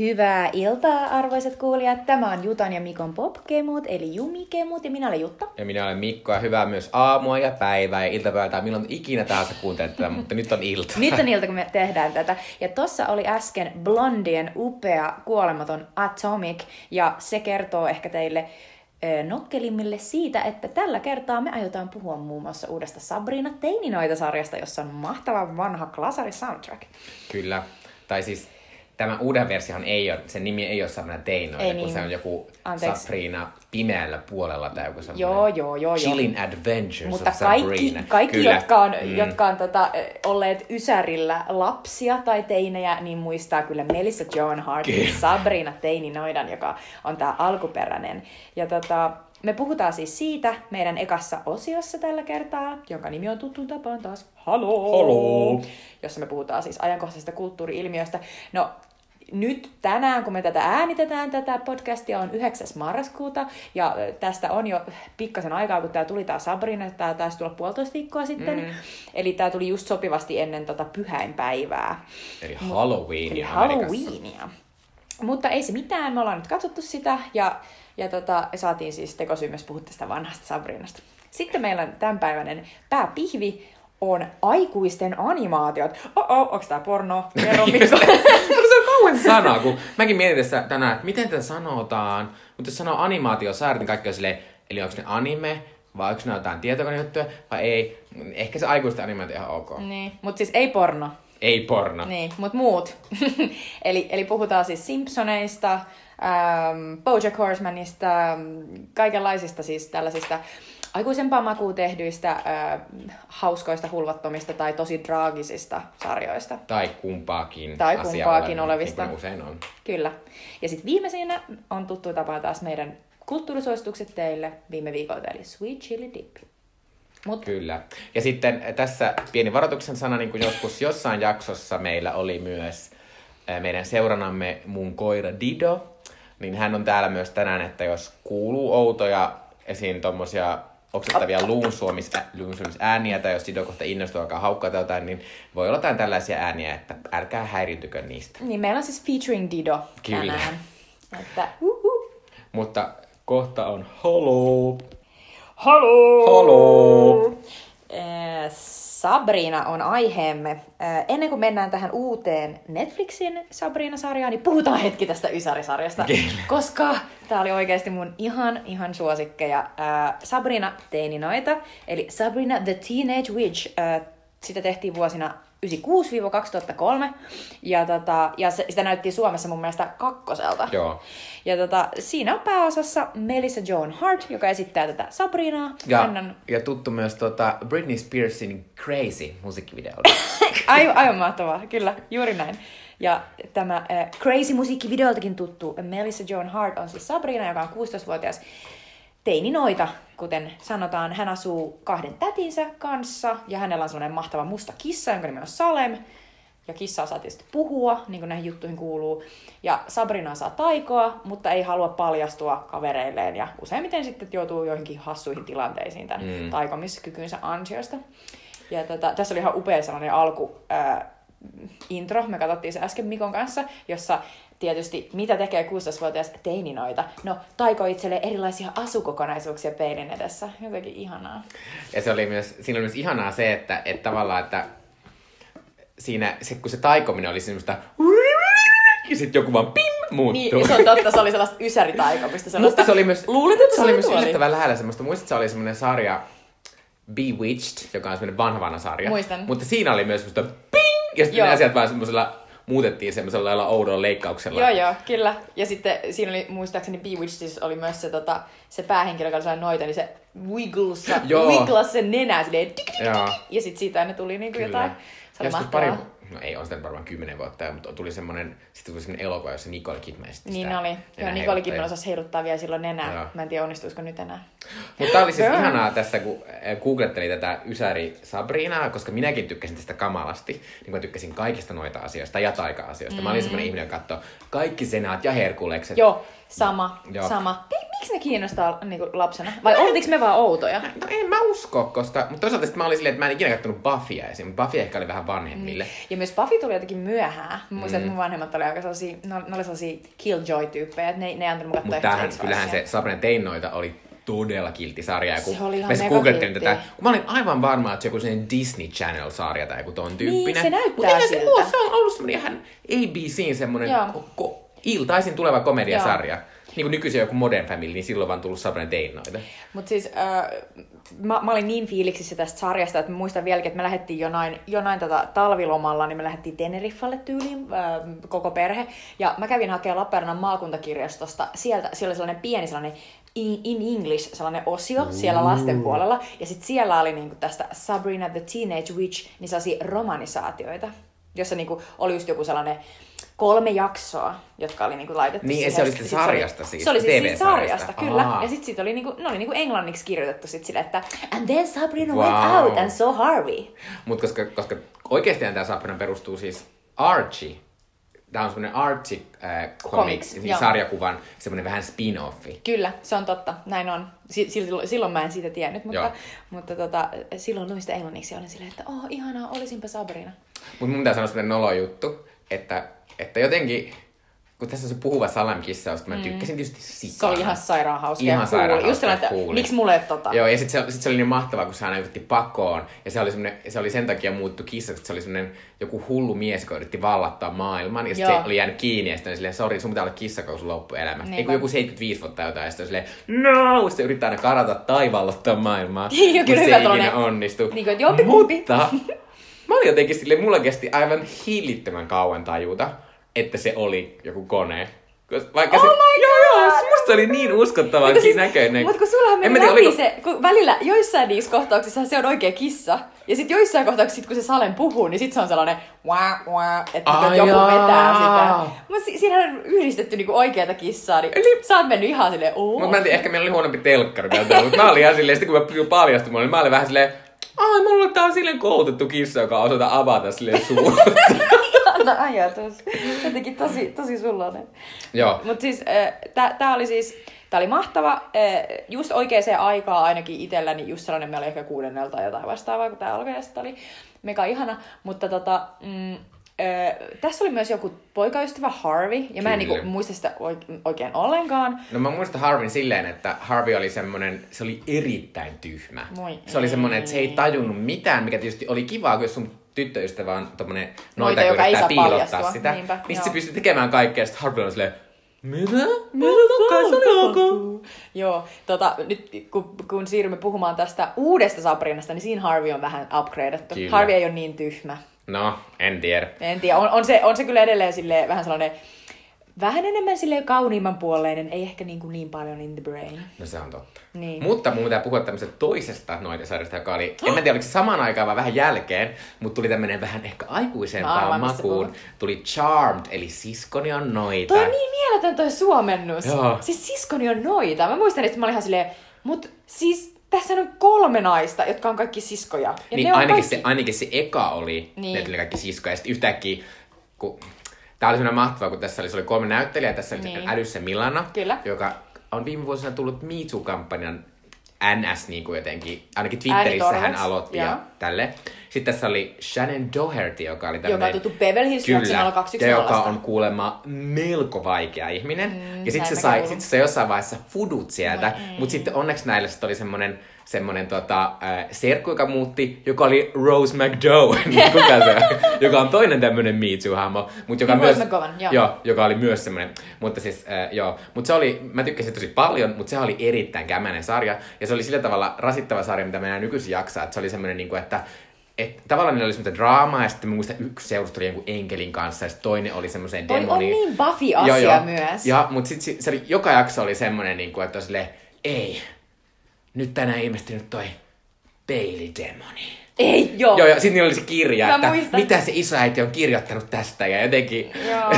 Hyvää iltaa, arvoisat kuulijat. Tämä on Jutan ja Mikon popkemut, eli Jumikemut, ja minä olen Jutta. Ja minä olen Mikko, ja hyvää myös aamua ja päivää ja iltapäivää, milloin ikinä tahansa kuuntelet tätä, mutta nyt on ilta. Nyt on ilta, kun me tehdään tätä. Ja tossa oli äsken Blondien upea kuolematon Atomic, ja se kertoo ehkä teille nokkelimmille siitä, että tällä kertaa me aiotaan puhua muun muassa uudesta Sabrina Teininoita-sarjasta, jossa on mahtava vanha klasari soundtrack. Kyllä. Tai siis tämä uuden versiohan ei ole, sen nimi ei ole Sabrina Teinoita, Ei kun niin. se on joku Anteeksi. Sabrina pimeällä puolella tai joku semmoinen. Joo, joo, joo, joo. Chilling Adventures Mutta of kaikki, Sabrina. kaikki Kyllä. jotka on, Mm. jotka on tota, olleet Ysärillä lapsia tai teinejä, niin muistaa kyllä Melissa Joan Hart, Kyllä. Sabrina Teininoidan, joka on tämä alkuperäinen. Ja tota, me puhutaan siis siitä meidän ekassa osiossa tällä kertaa, jonka nimi on tuttuun tapaan taas Halo! Halo! Jossa me puhutaan siis ajankohtaisista kulttuuri-ilmiöistä. No, nyt tänään, kun me tätä äänitetään, tätä podcastia on 9. marraskuuta, ja tästä on jo pikkasen aikaa, kun tämä tuli tämä Sabrina, tämä taisi tulla puolitoista viikkoa sitten, mm. eli tämä tuli just sopivasti ennen tota pyhäinpäivää. Eli Halloween. Eli Halloweenia. Mutta ei se mitään, me ollaan nyt katsottu sitä, ja, ja tota, saatiin siis tekosyy myös puhua tästä vanhasta Sabrinasta. Sitten meillä on tämänpäiväinen pääpihvi, on aikuisten animaatiot. Oh, oh onks tää porno? Kerro Mikko. se on kauan sana, kun mäkin mietin tässä tänään, että miten tätä sanotaan. Mutta jos sanoo animaatiosarja, niin kaikki on silleen, eli onko ne anime, vai onko ne jotain tietokonejuttuja, vai ei. Ehkä se aikuisten animaatio ihan ok. niin, mut siis ei porno. Ei porno. Niin, mut muut. eli, eli puhutaan siis Simpsoneista, ähm, Bojack Horsemanista, kaikenlaisista siis tällaisista aikuisempaan makuun tehdyistä äh, hauskoista, hulvattomista tai tosi draagisista sarjoista. Tai kumpaakin Tai kumpaakin olevaa, olevista. Niin usein on. Kyllä. Ja sitten viimeisenä on tuttu tapa taas meidän kulttuurisuositukset teille viime viikolta, eli Sweet Chili Dip. Mut Kyllä. Ja sitten tässä pieni varoituksen sana, niin kuin joskus jossain jaksossa meillä oli myös meidän seuranamme mun koira Dido, niin hän on täällä myös tänään, että jos kuuluu outoja esiin tommosia oksettavia luunsuomis, ä, luunsuomisääniä, tai jos Dido kohta innostuu alkaa haukkaa tai jotain, niin voi olla jotain tällaisia ääniä, että älkää häiriintykö niistä. niin meillä on siis featuring Dido Kyllä. tänään. Että. Mutta kohta on Hello! Halo! Halo! Eh, Sabrina on aiheemme. Eh, Ennen kuin mennään tähän uuteen Netflixin Sabrina-sarjaan, niin puhutaan hetki tästä Ysäri-sarjasta. Kyllä. Koska tämä oli oikeasti mun ihan, ihan suosikkeja. Eh, Sabrina Teininoita, eli Sabrina the Teenage Witch. eh, Sitä tehtiin vuosina 96-2003. Ja, tota, ja se, sitä näyttiin Suomessa mun mielestä kakkoselta. Joo. Ja tota, siinä on pääosassa Melissa Joan Hart, joka esittää tätä Sabrinaa. Ja, on ja tuttu myös tuota Britney Spearsin Crazy musiikkivideolta. aivan, aivan mahtavaa, kyllä, juuri näin. Ja tämä äh, Crazy-musiikkivideoltakin tuttu Melissa Joan Hart on siis Sabrina, joka on 16-vuotias teininoita, kuten sanotaan. Hän asuu kahden tätinsä kanssa ja hänellä on sellainen mahtava musta kissa, jonka nimi on Salem. Ja kissa osaa tietysti puhua, niin kuin näihin juttuihin kuuluu. Ja Sabrina saa taikoa, mutta ei halua paljastua kavereilleen. Ja useimmiten sitten joutuu joihinkin hassuihin tilanteisiin tämän mm. taikomiskykynsä ansiosta. Ja tota, tässä oli ihan upea sellainen alku ää, intro, me katsottiin se äsken Mikon kanssa, jossa tietysti mitä tekee 16-vuotias teininoita? No, taiko itselle erilaisia asukokonaisuuksia peilin edessä. Jotenkin ihanaa. Ja se oli myös, siinä oli myös ihanaa se, että, että tavallaan, että siinä, se, kun se taikominen oli semmoista ja sitten joku vaan pim muuttuu. Niin, se on totta, se oli sellaista ysäritaikopista. Sellaista... Mutta se oli myös, Luulit, että se oli se myös tuoli? yllättävän lähellä semmoista. Muistat, se oli semmoinen sarja Bewitched, joka on semmoinen vanha vanha sarja. Muistan. Mutta siinä oli myös semmoista ping! Ja sitten ne asiat vaan semmoisella muutettiin semmoisella lailla oudolla leikkauksella. Joo, joo, kyllä. Ja sitten siinä oli muistaakseni Bewitched oli myös se, tota, se päähenkilö, joka oli noita, niin se wiggles, Joo. wiggles sen nenää silleen, tik, tik, Joo. ja sitten siitä ne tuli niinku jotain. Se oli Joskus mahtavaa. pari, no ei, on sitten varmaan kymmenen vuotta, mutta tuli semmoinen, sitten tuli semmoinen elokuva, jossa Nicole Kidman esitti Niin sitä oli. Joo, Nicole Kidman osasi heiluttaa vielä silloin nenää. Joo. Mä en tiedä, onnistuisiko nyt enää. Mutta tää oli siis ihanaa tässä, kun äh, googlettelin tätä Ysäri Sabrinaa, koska minäkin tykkäsin tästä kamalasti. Niin mä tykkäsin kaikista noita asioista ja taika-asioista. Mm. Mä olin semmoinen ihminen, joka katsoi kaikki senaat ja herkulekset. Joo, sama, Joo. sama. Piip, miksi ne kiinnostaa niin kuin lapsena? Vai oltiinko me vaan outoja? No en mä usko, koska... Mutta toisaalta sit mä olin silleen, että mä en ikinä katsonut Buffyä esim. Buffy ehkä oli vähän vanhemmille. Ja myös Buffy tuli jotenkin myöhään. Mä muistan, mm. että mun vanhemmat oli aika sellaisia, ne, ne oli sellaisia killjoy-tyyppejä, että ne, ne ei antanut katsoa Mutta kyllähän se Sabrina Teinoita oli todella kiltti sarja. Ja kun Se oli ihan mä siis googlettelin tätä, kun mä olin aivan varma, että se joku sellainen Disney Channel-sarja tai joku ton tyyppinen. se näyttää Mut eihän se, siltä. oo, se on ollut semmonen ihan ABCn semmonen Joo. ko- iltaisin tuleva komediasarja. Niin kuin nykyisin joku Modern Family, niin silloin vaan tullut Sabrina Teinoita. Mutta siis äh, mä, mä, olin niin fiiliksissä tästä sarjasta, että mä muistan vieläkin, että me lähdettiin jonain, jonain tota talvilomalla, niin me lähdettiin Teneriffalle tyyliin äh, koko perhe. Ja mä kävin hakemaan Lappeenrannan maakuntakirjastosta. Sieltä siellä oli sellainen pieni sellainen in, in English sellainen osio siellä lasten puolella. Ja sitten siellä oli niinku tästä Sabrina the Teenage Witch, niin sellaisia romanisaatioita, jossa niinku oli just joku sellainen kolme jaksoa, jotka oli niinku laitettu Niin, siihen. se oli Sit sitten sarjasta siis, Se oli siis siitä sarjasta, kyllä. Aa. Ja sitten sit oli niinku, ne oli niinku englanniksi kirjoitettu sit sille, että And then Sabrina Wow. went out and saw Harvey. Mutta koska, koska oikeasti tämä Sabrina perustuu siis Archie. Tämä on semmoinen Archie äh, Comics, comics, niin sarjakuvan semmoinen vähän spin-offi. Kyllä, se on totta. Näin on. Silloin, silloin mä en siitä tiennyt, mutta, Joo. mutta tota, silloin luin sitä englanniksi ja olin silleen, että oh, ihanaa, olisinpa Sabrina. Mutta mun pitää sanoa semmoinen nolo juttu, että, että jotenkin, kun tässä on se puhuva salamkissaus, mä tykkäsin tietysti sikana. Mm. Se oli ihan sairaan hauska. Ihan ja sairaan cool. Just sellainen, että cool. miksi mulle ei tota? Joo, ja sitten se, sit se oli niin mahtavaa, kun se aina yritti pakoon. Ja se oli, se oli sen takia muuttu kissaksi, että se oli semmoinen joku hullu mies, joka yritti vallattaa maailman. Ja sitten se oli jäänyt kiinni ja sitten silleen, sori, sun pitää olla kissa koko sun loppuelämä. Niinpä. Ei kun joku 75 vuotta jotain, ja sitten silleen, no! Sitten yrittää aina karata tai vallottaa maailmaa. Joo, kyllä se hyvä ei ikinä onnistu. Niin kuin, että. Mutta mä olin jotenkin silleen, mulla kesti aivan hillittömän kauan tajuta, että se oli joku kone. Vaikka Oh se, my joo, joo, God! musta se oli niin uskottava Mutta siis, näköinen. mut kun sullahan En meni läpi oliko- se, kun välillä joissain niissä kohtauksissa se on oikea kissa. Ja sitten joissain kohtauksissa, sit kun se Salen puhuu, niin sit se on sellainen wah, wah, että Ai joku jaa. vetää sitä. Mutta si- siinähän on yhdistetty niinku oikeata kissaa, niin Eli- sä oot mennyt ihan silleen, oo. Mutta mä en tiedä, ehkä meillä oli huonompi telkkari mutta mä olin ihan silleen, sit kun mä paljastuin, niin mä olin vähän silleen, ai mulla tää on silleen koulutettu kissa, joka osataan avata silleen suun. Ihana ajatus. Jotenkin tosi, tosi sullainen. Joo. Mutta siis äh, tää, tää oli siis, tää oli mahtava. Äh, just oikeaan aikaan ainakin itselläni, just sellainen, meillä oli ehkä kuudennelta tai jotain vastaavaa, kun tää alkoi, ja oli mega ihana. Mutta tota, mm, äh, tässä oli myös joku poikaystävä Harvey, ja mä en Kyllä. niinku muista sitä oike- oikein ollenkaan. No mä muistan Harvin silleen, että Harvey oli semmonen, se oli erittäin tyhmä. Moi Se oli semmonen, että se ei tajunnut mitään, mikä tietysti oli kiva, kun jos sun tyttöystävä on tommonen Noita, joka ei saa piilottaa paljastua. sitä. Niinpä, niin joo. se pystyy tekemään kaikkea, ja sitten Harvey on silleen, mitä? Mitä oli ok? Joo, tota, nyt kun, kun siirrymme puhumaan tästä uudesta Sabrinasta, niin siinä Harvey on vähän upgradeattu. Kyllä. Harvey ei ole niin tyhmä. No, en tiedä. En tiedä, on, on, se, on se kyllä edelleen silleen, vähän sellainen, vähän enemmän sille kauniimman puoleinen, ei ehkä niin, kuin niin paljon in the brain. No se on totta. Niin. Mutta mun pitää puhua tämmöisestä toisesta noitasarjasta, joka oli, en mä tiedä oliko se samaan aikaan vai vähän jälkeen, mutta tuli tämmönen vähän ehkä aikuisempaan mistä makuun. puhut. Tuli Charmed, eli siskoni on noita. Toi on niin mieletön toi suomennus. Joo. Siis siskoni on noita. Mä muistan, että mä olin ihan silleen, mut siis tässä on kolme naista, jotka on kaikki siskoja. Ja Niin ne on ainakin, kaikki... se, ainakin se eka oli, Niin. ne tuli kaikki siskoja. Ja sitten yhtäkkiä, kun... Tää oli semmoinen mahtavaa, kun tässä oli, se oli kolme näyttelijää. Tässä oli Niin. Älyssä Milana, Kyllä. joka on viime vuosina tullut Me Too-kampanjan NS niin kuin jotenkin, ainakin Twitterissä hän aloitti joo. ja tälle. Sitten tässä oli Shannon Doherty, joka oli Joka tämmöinen... on tuttu Beverly Hills alla ja joka 210. on kuulemma melko vaikea ihminen. Mm, ja sitten se sai, sit se jossain vaiheessa fudut sieltä. Mm. Mutta sitten onneksi näille sit oli semmonen, semmonen tota, äh, serkku, joka muutti, joka oli Rose McDough, niin kuka se on? joka on toinen tämmönen Me Too-hahmo. Mut joka Niin, myös, McGowan, joo. joo. joka oli myös semmonen, mutta siis, äh, joo. Mut se oli, mä tykkäsin tosi paljon, mutta se oli erittäin kämänen sarja. Ja se oli sillä tavalla rasittava sarja, mitä mä enää nykyisin jaksaa, että se oli semmonen niinku, että et, tavallaan niillä oli semmoista draamaa, ja sitten mä muistan yksi seurusteli jonkun enkelin kanssa, ja sitten toinen oli semmoiseen Toi on demoni. niin Buffy-asia myös. Ja, mutta sitten se, se oli, joka jakso oli semmoinen, niin kuin, että oli silleen, ei, nyt tänään ilmestynyt toi peilidemoni. Ei, joo. Joo, ja sitten niillä oli se kirja, Mä että muistan. mitä se isoäiti on kirjoittanut tästä, ja jotenkin... Joo.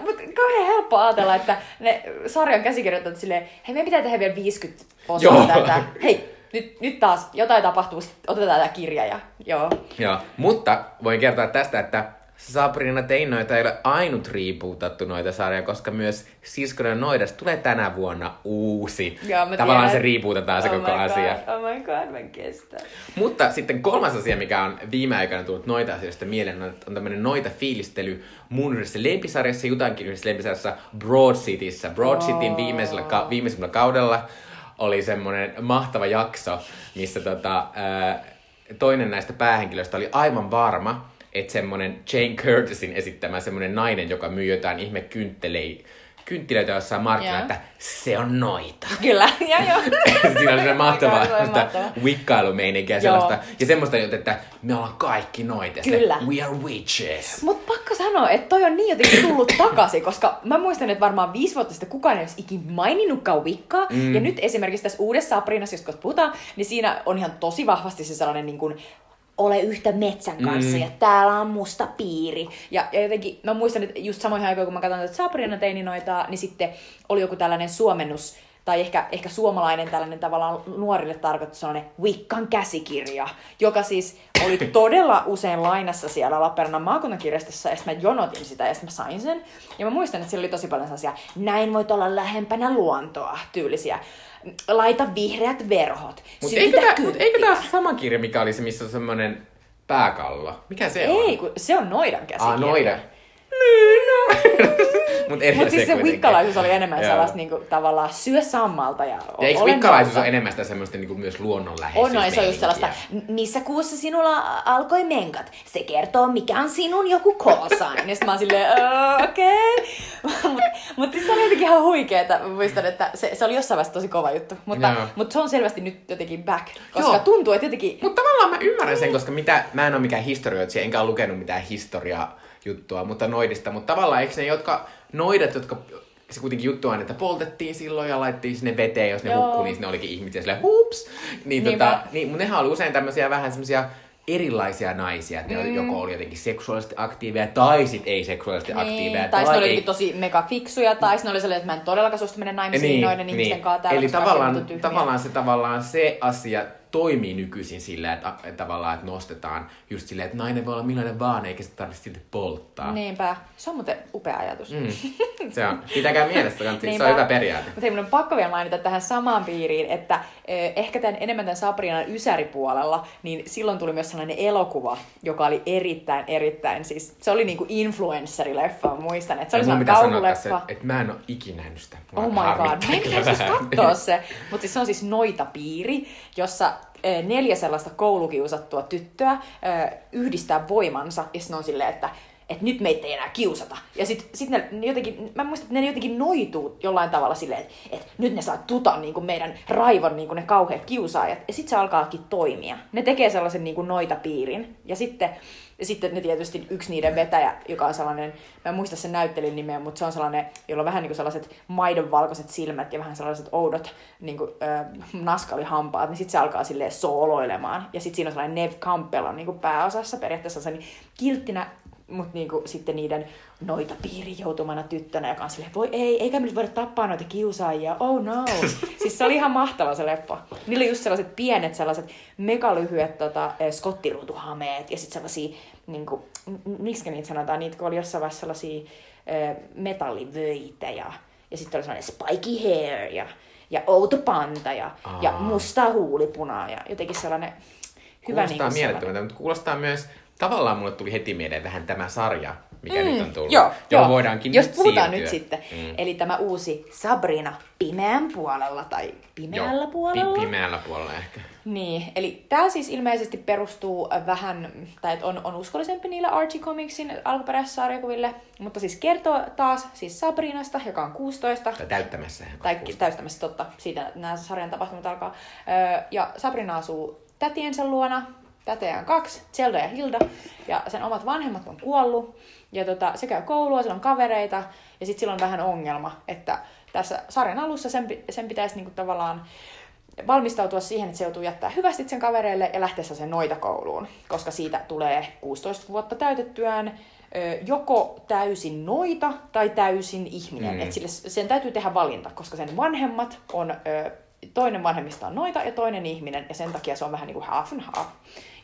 Mutta kauhean helppo ajatella, että ne sarjan käsikirjoittajat silleen, hei meidän pitää tehdä vielä 50 osaa Joo. tätä. Hei, nyt, nyt taas jotain tapahtuu, otetaan tämä kirja ja joo. Joo, mutta voin kertoa tästä, että Sabrina Teinoita ei ole ainut rebootattu noita sarja, koska myös Siskonen Noidasta tulee tänä vuonna uusi. Joo, mä Tavallaan tiedän. se rebootataan se Oh koko God, asia. Oh my god, mä en kestä. Mutta sitten kolmas asia, mikä on viime aikoina tullut noita asioista mieleen, on, on tämmöinen noita fiilistely mun yhdessä lempisarjassa, Jutankin yhdessä lempisarjassa Broad Cityssä. Broad Oo. Cityn viimeisellä, ka- viimeisellä kaudella oli semmoinen mahtava jakso, missä tota, ää, toinen näistä päähenkilöistä oli aivan varma, että semmoinen Jane Curtisin esittämä semmoinen nainen, joka myy jotain ihme kynttelei, kynttilöitä jossain markkinoilla, että se on noita. Kyllä, ja joo. Siinä oli se mahtavaa, mahtavaa. wikkailumeininkiä Joo. sellaista. Ja semmoista, että me ollaan kaikki noita. Kyllä. We are witches. Mut pakko sanoa, että toi on niin jotenkin tullut takaisin, koska mä muistan, että varmaan viisi vuotta sitten kukaan ei olisi ikin maininnutkaan Wickaa. Mm. Ja nyt esimerkiksi tässä uudessa Sabrinassa, josta puhutaan, niin siinä on ihan tosi vahvasti se sellainen niin kuin, ole yhtä metsän kanssa mm. ja täällä on musta piiri. Ja, ja jotenkin mä muistan, että just samoihin aikoihin, kun mä katson tätä Sabrina teininoita, niin sitten oli joku tällainen suomennus, tai ehkä, ehkä suomalainen tällainen tavallaan nuorille tarkoitettu sellainen Wiccan käsikirja, joka siis oli todella usein lainassa siellä Lappeenrannan maakuntakirjastossa, ja sitten mä jonotin sitä, ja sitten mä sain sen. Ja mä muistan, että siellä oli tosi paljon sellaisia, näin voit olla lähempänä luontoa, tyylisiä. Laita vihreät verhot, Mutta eikö, tää, mut eikö tää sama kirja, mikä oli se, missä on semmoinen pääkallo? Mikä se on? Ei, kun se on noidan käsikirja. Ah, Mut eri Mutta siis asia se wikkalaisuus oli enemmän Joo. sellaista niinku, tavallaan syö sammalta ja Ja eikö wikkalaisuus ole enemmän sitä semmoista niinku myös luonnonläheisyys? On, no, se on just sellaista, "M- missä kuussa sinulla alkoi menkat? Se kertoo, mikä on sinun joku koosain. Ja sitten mä oon silleen, "Öö, okei. Mutta mut siis se oli jotenkin ihan huikeeta. Mä muistan, että se, se oli jossain vaiheessa tosi kova juttu. Mutta, Joo. mutta se on selvästi nyt jotenkin back. Koska Joo. tuntuu, että jotenkin... Mutta tavallaan mä ymmärrän sen, koska mitä, mä en ole mikään historioitsija, enkä ole lukenut mitään historiajuttua, mutta noidista. Mutta tavallaan eikö ne, jotka, noidat, jotka se kuitenkin juttu on, että poltettiin silloin ja laitettiin sinne veteen, jos ne Joo. hukkuu, niin sinne olikin ihmisiä silleen hups. Niin, Niinpä. tota, niin, mutta nehän oli usein tämmöisiä vähän semmoisia erilaisia naisia, että ne mm. joko oli jotenkin seksuaalisesti aktiiveja tai sit ei seksuaalisesti aktiiveja. Niin, tai sitten ne oli tosi mega fiksuja, tai ne oli sellainen, että mä en todellakaan suostu mennä naimisiin niin, noiden niin. ihmisten kanssa täällä. Eli tavallaan, tavallaan, se, tavallaan se asia toimii nykyisin sillä, että, että tavallaan että nostetaan just silleen, että nainen voi olla millainen vaan, eikä sitä tarvitse silti polttaa. Niinpä. Se on muuten upea ajatus. Mm. Se on, pitäkää mielessä, se on hyvä periaate. Mutta hei, mun on pakko vielä mainita tähän samaan piiriin, että eh, ehkä tämän, enemmän tämän Sabrinan ysäripuolella, niin silloin tuli myös sellainen elokuva, joka oli erittäin, erittäin, siis se oli niinku influencerileffa, muistan, että se oli sellainen pitää kauhuleffa. että, että mä en ole ikinä nähnyt sitä. Mua Oh my god, menkää kyllä siis katsoa se. Mutta siis se on siis noita piiri, jossa neljä sellaista koulukiusattua tyttöä yhdistää voimansa ja sitten on silleen, että että nyt meitä ei enää kiusata. Ja sitten sit ne, ne jotenkin, mä muistan, että ne jotenkin noituu jollain tavalla silleen, että, että nyt ne saa tuta niin kuin meidän raivon niin kuin ne kauheat kiusaajat. Ja sitten se alkaakin toimia. Ne tekee sellaisen niin kuin noita piirin. Ja sitten, ja sitten ne tietysti yksi niiden vetäjä, joka on sellainen, mä en muista sen näyttelyn nimeä, mutta se on sellainen, jolla on vähän niin kuin sellaiset maidonvalkoiset silmät ja vähän sellaiset oudot niin kuin, äh, naskalihampaat, niin sitten se alkaa silleen sooloilemaan. Ja sitten siinä on sellainen Nev Campbell on niin kuin pääosassa periaatteessa se niin kilttinä, mutta niin kuin, sitten niiden noita piirin joutumana tyttönä, joka on silleen, voi ei, eikä me nyt voida tappaa noita kiusaajia, oh no. siis se oli ihan mahtava se leppa. Niillä oli just sellaiset pienet, sellaiset megalyhyet tota, eh, skottiruutuhameet ja sitten sellaisia, niin kuin, miksi niitä sanotaan, niitä kun oli jossain vaiheessa sellaisia eh, metallivöitä ja, ja sitten oli sellainen spiky hair ja, ja outo panta ja, ja Aa. mustaa huulipunaa ja jotenkin sellainen hyvä Kuulostaa niin mielettömältä, mutta kuulostaa myös, tavallaan mulle tuli heti mieleen vähän tämä sarja, mikä Mm, nyt on tullut. Joo, joo. voidaankin Jos nyt puhutaan siirtyä. nyt sitten. Mm. Eli tämä uusi Sabrina pimeän puolella tai pimeällä Joo, puolella. pi- pimeällä puolella ehkä. Niin, eli tämä siis ilmeisesti perustuu äh, vähän, tai on, on uskollisempi niille Archie Comicsin alkuperäissarjakuville, mutta siis kertoo taas siis Sabrinasta, joka on 16, Tai täyttämässä. tai täystämässä totta, siitä nämä sarjan tapahtumat alkaa. Ja Sabrina asuu tätiensä luona, tätejä on kaksi, Zelda ja Hilda, ja sen omat vanhemmat on kuollut, ja tota, se käy koulua, sillä on kavereita, ja sitten sillä on vähän ongelma, että tässä sarjan alussa sen, sen pitäisi niinku tavallaan valmistautua siihen, että se joutuu jättää hyvästit sen kavereille ja lähteä sen noita kouluun, koska siitä tulee 16 vuotta täytettyään joko täysin noita tai täysin ihminen. Mm. Et sille, sen täytyy tehdä valinta, koska sen vanhemmat on, toinen vanhemmista on noita ja toinen ihminen, ja sen takia se on vähän niin kuin half and half.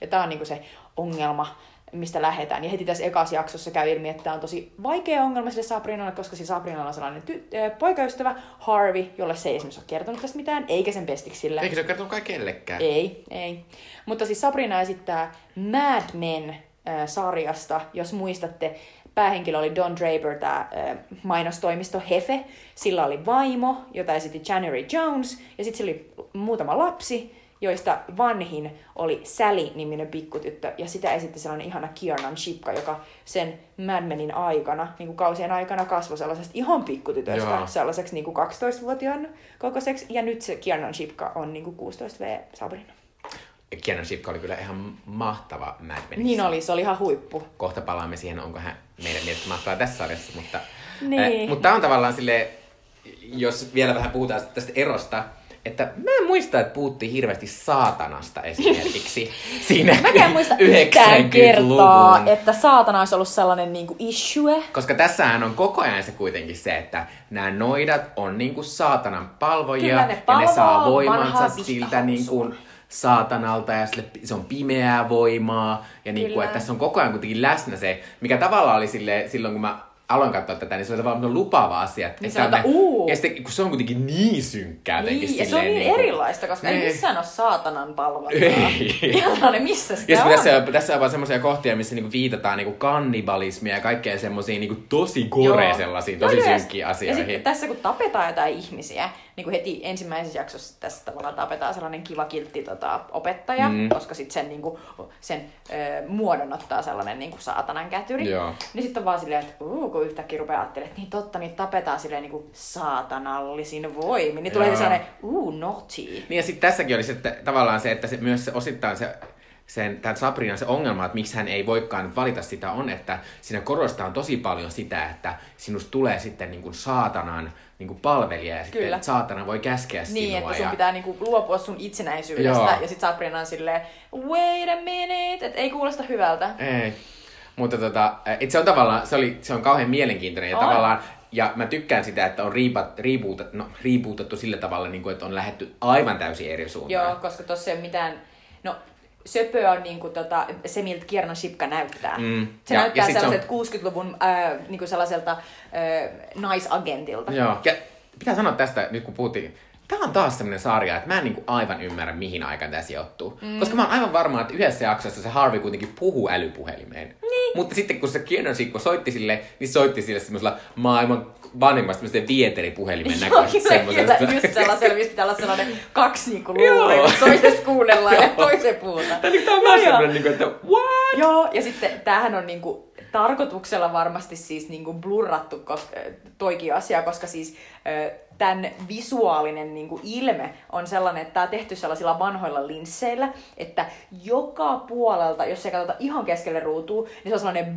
Ja tämä on niin kuin se ongelma, mistä lähdetään. Ja heti tässä ekassa jaksossa käy ilmi, että tämä on tosi vaikea ongelma sille Sabrinalle, koska siis Sabrinalla on sellainen ty- äh, poikaystävä Harvey, jolle se ei esimerkiksi ole kertonut tästä mitään, eikä sen pestiksille. Eikö se ole kertonut kai kellekään? Ei, ei. Mutta siis Sabrina esittää Mad Men-sarjasta, jos muistatte. Päähenkilö oli Don Draper, tämä mainostoimisto Hefe. Sillä oli vaimo, jota esitti January Jones. Ja sitten sillä oli muutama lapsi, joista vanhin oli Sally-niminen pikkutyttö. Ja sitä esitti sellainen ihana Kiernan Shipka, joka sen Mad Menin aikana, niin kuin kausien aikana kasvoi sellaisesta ihan pikkutytöstä Joo. sellaiseksi niin kuin 12-vuotiaan kokoiseksi. Ja nyt se Kiernan Shipka on niin kuin 16V Sabrina. Kiernan Shipka oli kyllä ihan mahtava Mad Menissä. Niin oli, se oli ihan huippu. Kohta palaamme siihen, onko hän meidän mielestä mahtavaa tässä sarjassa, mutta... Niin. Äh, mutta tämä on tavallaan sille, jos vielä vähän puhutaan tästä erosta, että mä en muista, että puhuttiin hirveästi saatanasta esimerkiksi siinä Mä en muista yhtään kertaa, 90-luvun. että saatana olisi ollut sellainen niinku issue. Koska tässähän on koko ajan se kuitenkin se, että nämä noidat on niinku saatanan palvojia Kyllä, ne ja ne saa voimansa siltä niinku saatanalta ja sille, se on pimeää voimaa ja niinku, että tässä on koko ajan kuitenkin läsnä se, mikä tavallaan oli sille, silloin kun mä aloin katsoa tätä, niin se oli tavallaan lupaava asia. Että, Niin että ne- uu. Ja sitten, kun se on kuitenkin niin synkkää jotenkin Niin, ja se on niin niinku- erilaista, koska ei Niin. missään ole saatanan palvontaa. Ei. Ne, missä sitä Ja on? tässä, on- tässä on vaan semmoisia kohtia, missä niinku viitataan niinku kannibalismia ja kaikkea semmoisiin niinku tosi gore Joo. sellaisiin, No tosi yleensä. synkkiin Ja asioihin. sitten tässä kun tapetaan jotain ihmisiä, niin kuin heti ensimmäisessä jaksossa tässä tavallaan tapetaan sellainen kiva kiltti tota, opettaja, Mm. koska sitten sen, niin kuin, sen ö, muodon ottaa sellainen niin kuin saatanan kätyri. Joo. Niin sitten on vaan silleen, että uu, kun yhtäkkiä rupeaa ajattelemaan, että niin totta, niin tapetaan silleen niin kuin saatanallisin voimin. Niin tulee Joo. sellainen, uu, naughty. Niin ja sitten tässäkin oli se, että tavallaan se, että se, myös se osittain se sen, tämän Sabrinan se ongelma, että miksi hän ei voikaan valita sitä, on, että siinä korostetaan tosi paljon sitä, että sinusta tulee sitten niin kuin saatanan niin kuin palvelija ja sitten Kyllä. että saatana voi käskeä Niin, sinua. että sun ja... pitää niinku luopua sun itsenäisyydestä. Joo. Ja sit Sabrina on silleen, wait a minute, että ei kuulosta hyvältä. Ei. Mutta tota, et se on tavallaan, se, oli, se on kauhean mielenkiintoinen ja On. tavallaan, ja mä tykkään sitä, että on riipat, no, rebootattu sillä tavalla, niin kuin, että on lähetty aivan täysin eri suuntaan. Joo, koska tossa ei ole mitään... No, söpö on niinku tota, se, miltä Kiernan Shipka näyttää. Mm. Se Ja- näyttää ja sit se on- sellaiset 60-luvun äh, niinku sellaiselta äh, naisagentilta. Joo, ja pitää sanoa tästä, nyt kun puhuttiin, Tämä on taas semmoinen sarja, että mä en niinku aivan ymmärrä, mihin aikaan tämä sijoittuu. Mm. Koska mä oon aivan varma, että yhdessä jaksossa se Harvey kuitenkin puhuu älypuhelimeen. Niin. Mutta sitten kun se Kiernan Shipko soitti sille, niin soitti sille semmoisella maailman vanhimmasta semmoisen vieteripuhelimen Joo, näköistä kyllä, semmoisesta. just sellaisella, mistä pitää olla sellainen kaksi niinku luuria, kun toisesta kuunnellaan ja toisen puhutaan. Tämä on Joo, vaan joo. semmoinen, niinku, että what? Joo, ja sitten tämähän on niinku tarkoituksella varmasti siis niinku blurrattu koska, toikin asia, koska siis ö, tämän visuaalinen niinku ilme on sellainen, että tämä on tehty sellaisilla vanhoilla linsseillä, että joka puolelta, jos ei katsota ihan keskelle ruutua, niin se on sellainen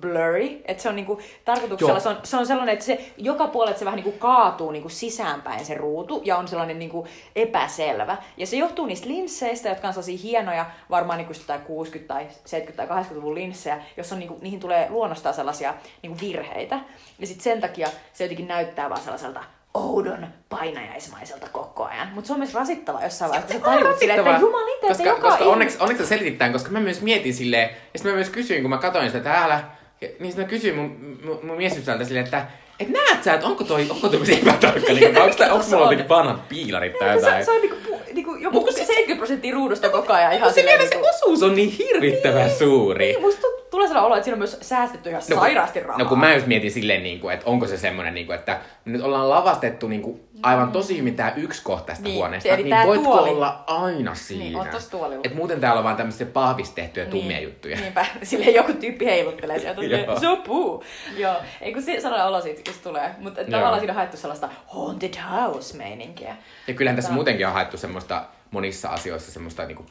blurry, että se on niinku tarkoituksella, Joo. se on, se on sellainen, että se joka puolelta se vähän niinku kaatuu niinku sisäänpäin se ruutu ja on sellainen niinku epäselvä. Ja se johtuu niistä linsseistä, jotka on sellaisia hienoja, varmaan niinku jotain 60- tai 70- tai 80-luvun linssejä, jossa on niinku, niihin tulee luonnostaan sellaisia niinku virheitä. Ja sitten sen takia se jotenkin näyttää vaan sellaiselta oudon painajaismaiselta koko ajan. Mutta se on myös rasittava jossain vaiheessa, sä tajut silleen, että Rasittavaa. jumalite, että koska, joka koska ihmis- onneksi, onneksi tämän, koska mä myös mietin silleen, ja sitten mä myös kysyin, kun mä katsoin sitä täällä, niin sitten mä kysyin mun, mun, mun miesystävältä silleen, että et näet sä, että onko toi, onko toi epätarkka, niin, onko, tää- onko mulla on. jotenkin vanhat piilarit tai Niin, se, jotain? se on niinku, niinku joku Mut kun se- 70 prosenttia ruudusta koko ajan ihan se silleen se niinku- osuus on niin hirvittävän suuri. Niin, musta tulee sellainen olo, että siinä on myös säästetty ihan kun- sairaasti rahaa. No kun mä just mietin silleen, niin kuin, että onko se semmoinen, niin kuin, että nyt ollaan lavastettu niin kuin, aivan tosi hyvin tää yksi kohta tästä Niin, huoneesta, niin voitko tuoli. olla aina siinä? oot tossa tuolilla. Et muuten täällä on vaan tämmöisiä pahvista tehtyjä tummia juttuja. Niinpä, silleen joku tyyppi heiluttelee sieltä, sopuu. Joo, ei kun se sellainen olo siitä, just tulee. Mutta tavallaan siinä on haettu sellaista haunted house-meininkiä. Ja kyllähän tässä Mutta- muutenkin on haettu semmoista monissa asioissa semmoista niinku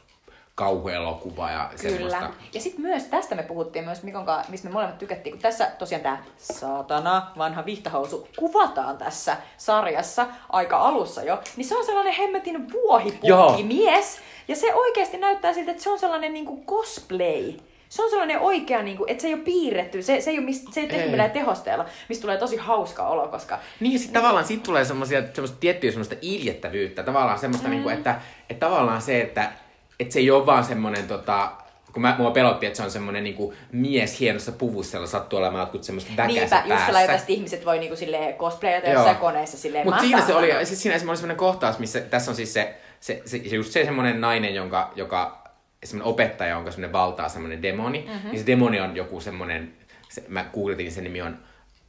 kauhuelokuvaa ja semmoista. Kyllä. Ja sitten myös, tästä me puhuttiin myös Mikon kanssa, mistä me molemmat tykättiin, kun tässä tosiaan tämä saatana, vanha vihtahousu, kuvataan tässä sarjassa aika alussa jo, niin se on sellainen hemmetin vuohipukki mies, ja se oikeasti näyttää siltä, että se on sellainen niinku cosplay. Se on sellainen oikea, niinku, että se ei ole piirretty, se, se ei ole, mist, se ei tehty millään tehosteella, mistä tulee tosi hauska olo, koska Niin, sit tavallaan siitä tulee semmoisia, semmoista tiettyä semmoista iljettävyyttä. Tavallaan semmoista, mm. niinku, että, että tavallaan se, että, että se ei ole vaan semmoinen, tota, kun mä, mua pelotti, että se on semmoinen niinku mies hienossa puvussa, jolla sattuu olemaan jotkut semmoista väkässä Niinpä, just päässä. sellainen, että ihmiset voi niinku silleen cosplayata jossain koneessa silleen Mutta siinä se oli, siis siinä oli semmoinen kohtaus, missä tässä on siis se, se, se, se just se semmoinen nainen, jonka, joka, semmoinen opettaja, jonka semmoinen valtaa semmoinen demoni, Mhm. mm-hmm. niin se demoni on joku semmoinen, se, mä googletin, sen nimi on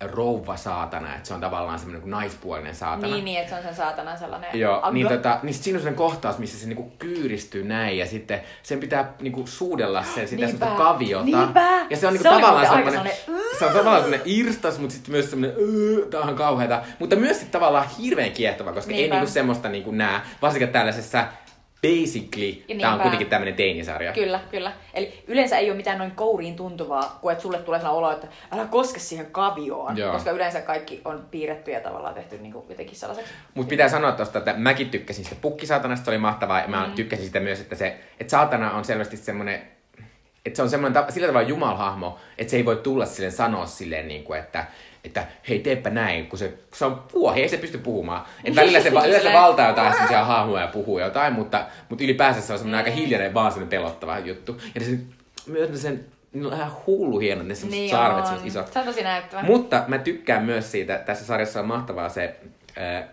rouva saatana, että se on tavallaan semmoinen kuin naispuolinen saatana. Niin, niin, että se on sen saatana sellainen Joo, agro. niin, tota, niin sit siinä on sellainen kohtaus, missä se niinku kyyristyy näin ja sitten sen pitää niinku suudella sen, sitä Niinpä, semmoista kaviota. niinpä. Ja se on niinku Se oli tavallaan aika semmoinen, sellainen, se on tavallaan semmoinen irstas, mutta sitten myös semmoinen, tää on kauheata. Mutta myös sit tavallaan hirveän kiehtova, koska ei Niinpä. niinku semmoista niinku nää, varsinkin tällaisessa basically, Ja tää on kuitenkin tämmöinen teinisarja. Kyllä, kyllä. Eli yleensä ei ole mitään noin kouriin tuntuvaa, kun että sulle tulee sellainen olo, että älä koske siihen kavioon. Joo. Koska yleensä kaikki on piirretty ja tavallaan tehty niin kuin jotenkin sellaiseksi. Mutta pitää sanoa tosta, että mäkin tykkäsin sitä pukkisaatanasta, se oli mahtavaa. Ja mä Mm. tykkäsin sitä myös, että se, että saatana on selvästi semmoinen, että se on semmoinen sillä tavalla jumalhahmo, että se ei voi tulla silleen sanoa silleen niin kuin, että että hei teepä näin, kun se, kun se on puohi, ei se pysty puhumaan. Et välillä se, välillä se valtaa jotain sellaisia hahmoja ja puhuu jotain, mutta, mutta ylipäänsä se on semmoinen aika hiljainen, vaan semmoinen pelottava juttu. Ja se, myös sen, niillä on ihan hullu hienot ne semmoiset Niin sarvet, on. semmoiset isot. Se on tosi näyttävä. Mutta mä tykkään myös siitä, tässä sarjassa on mahtavaa se,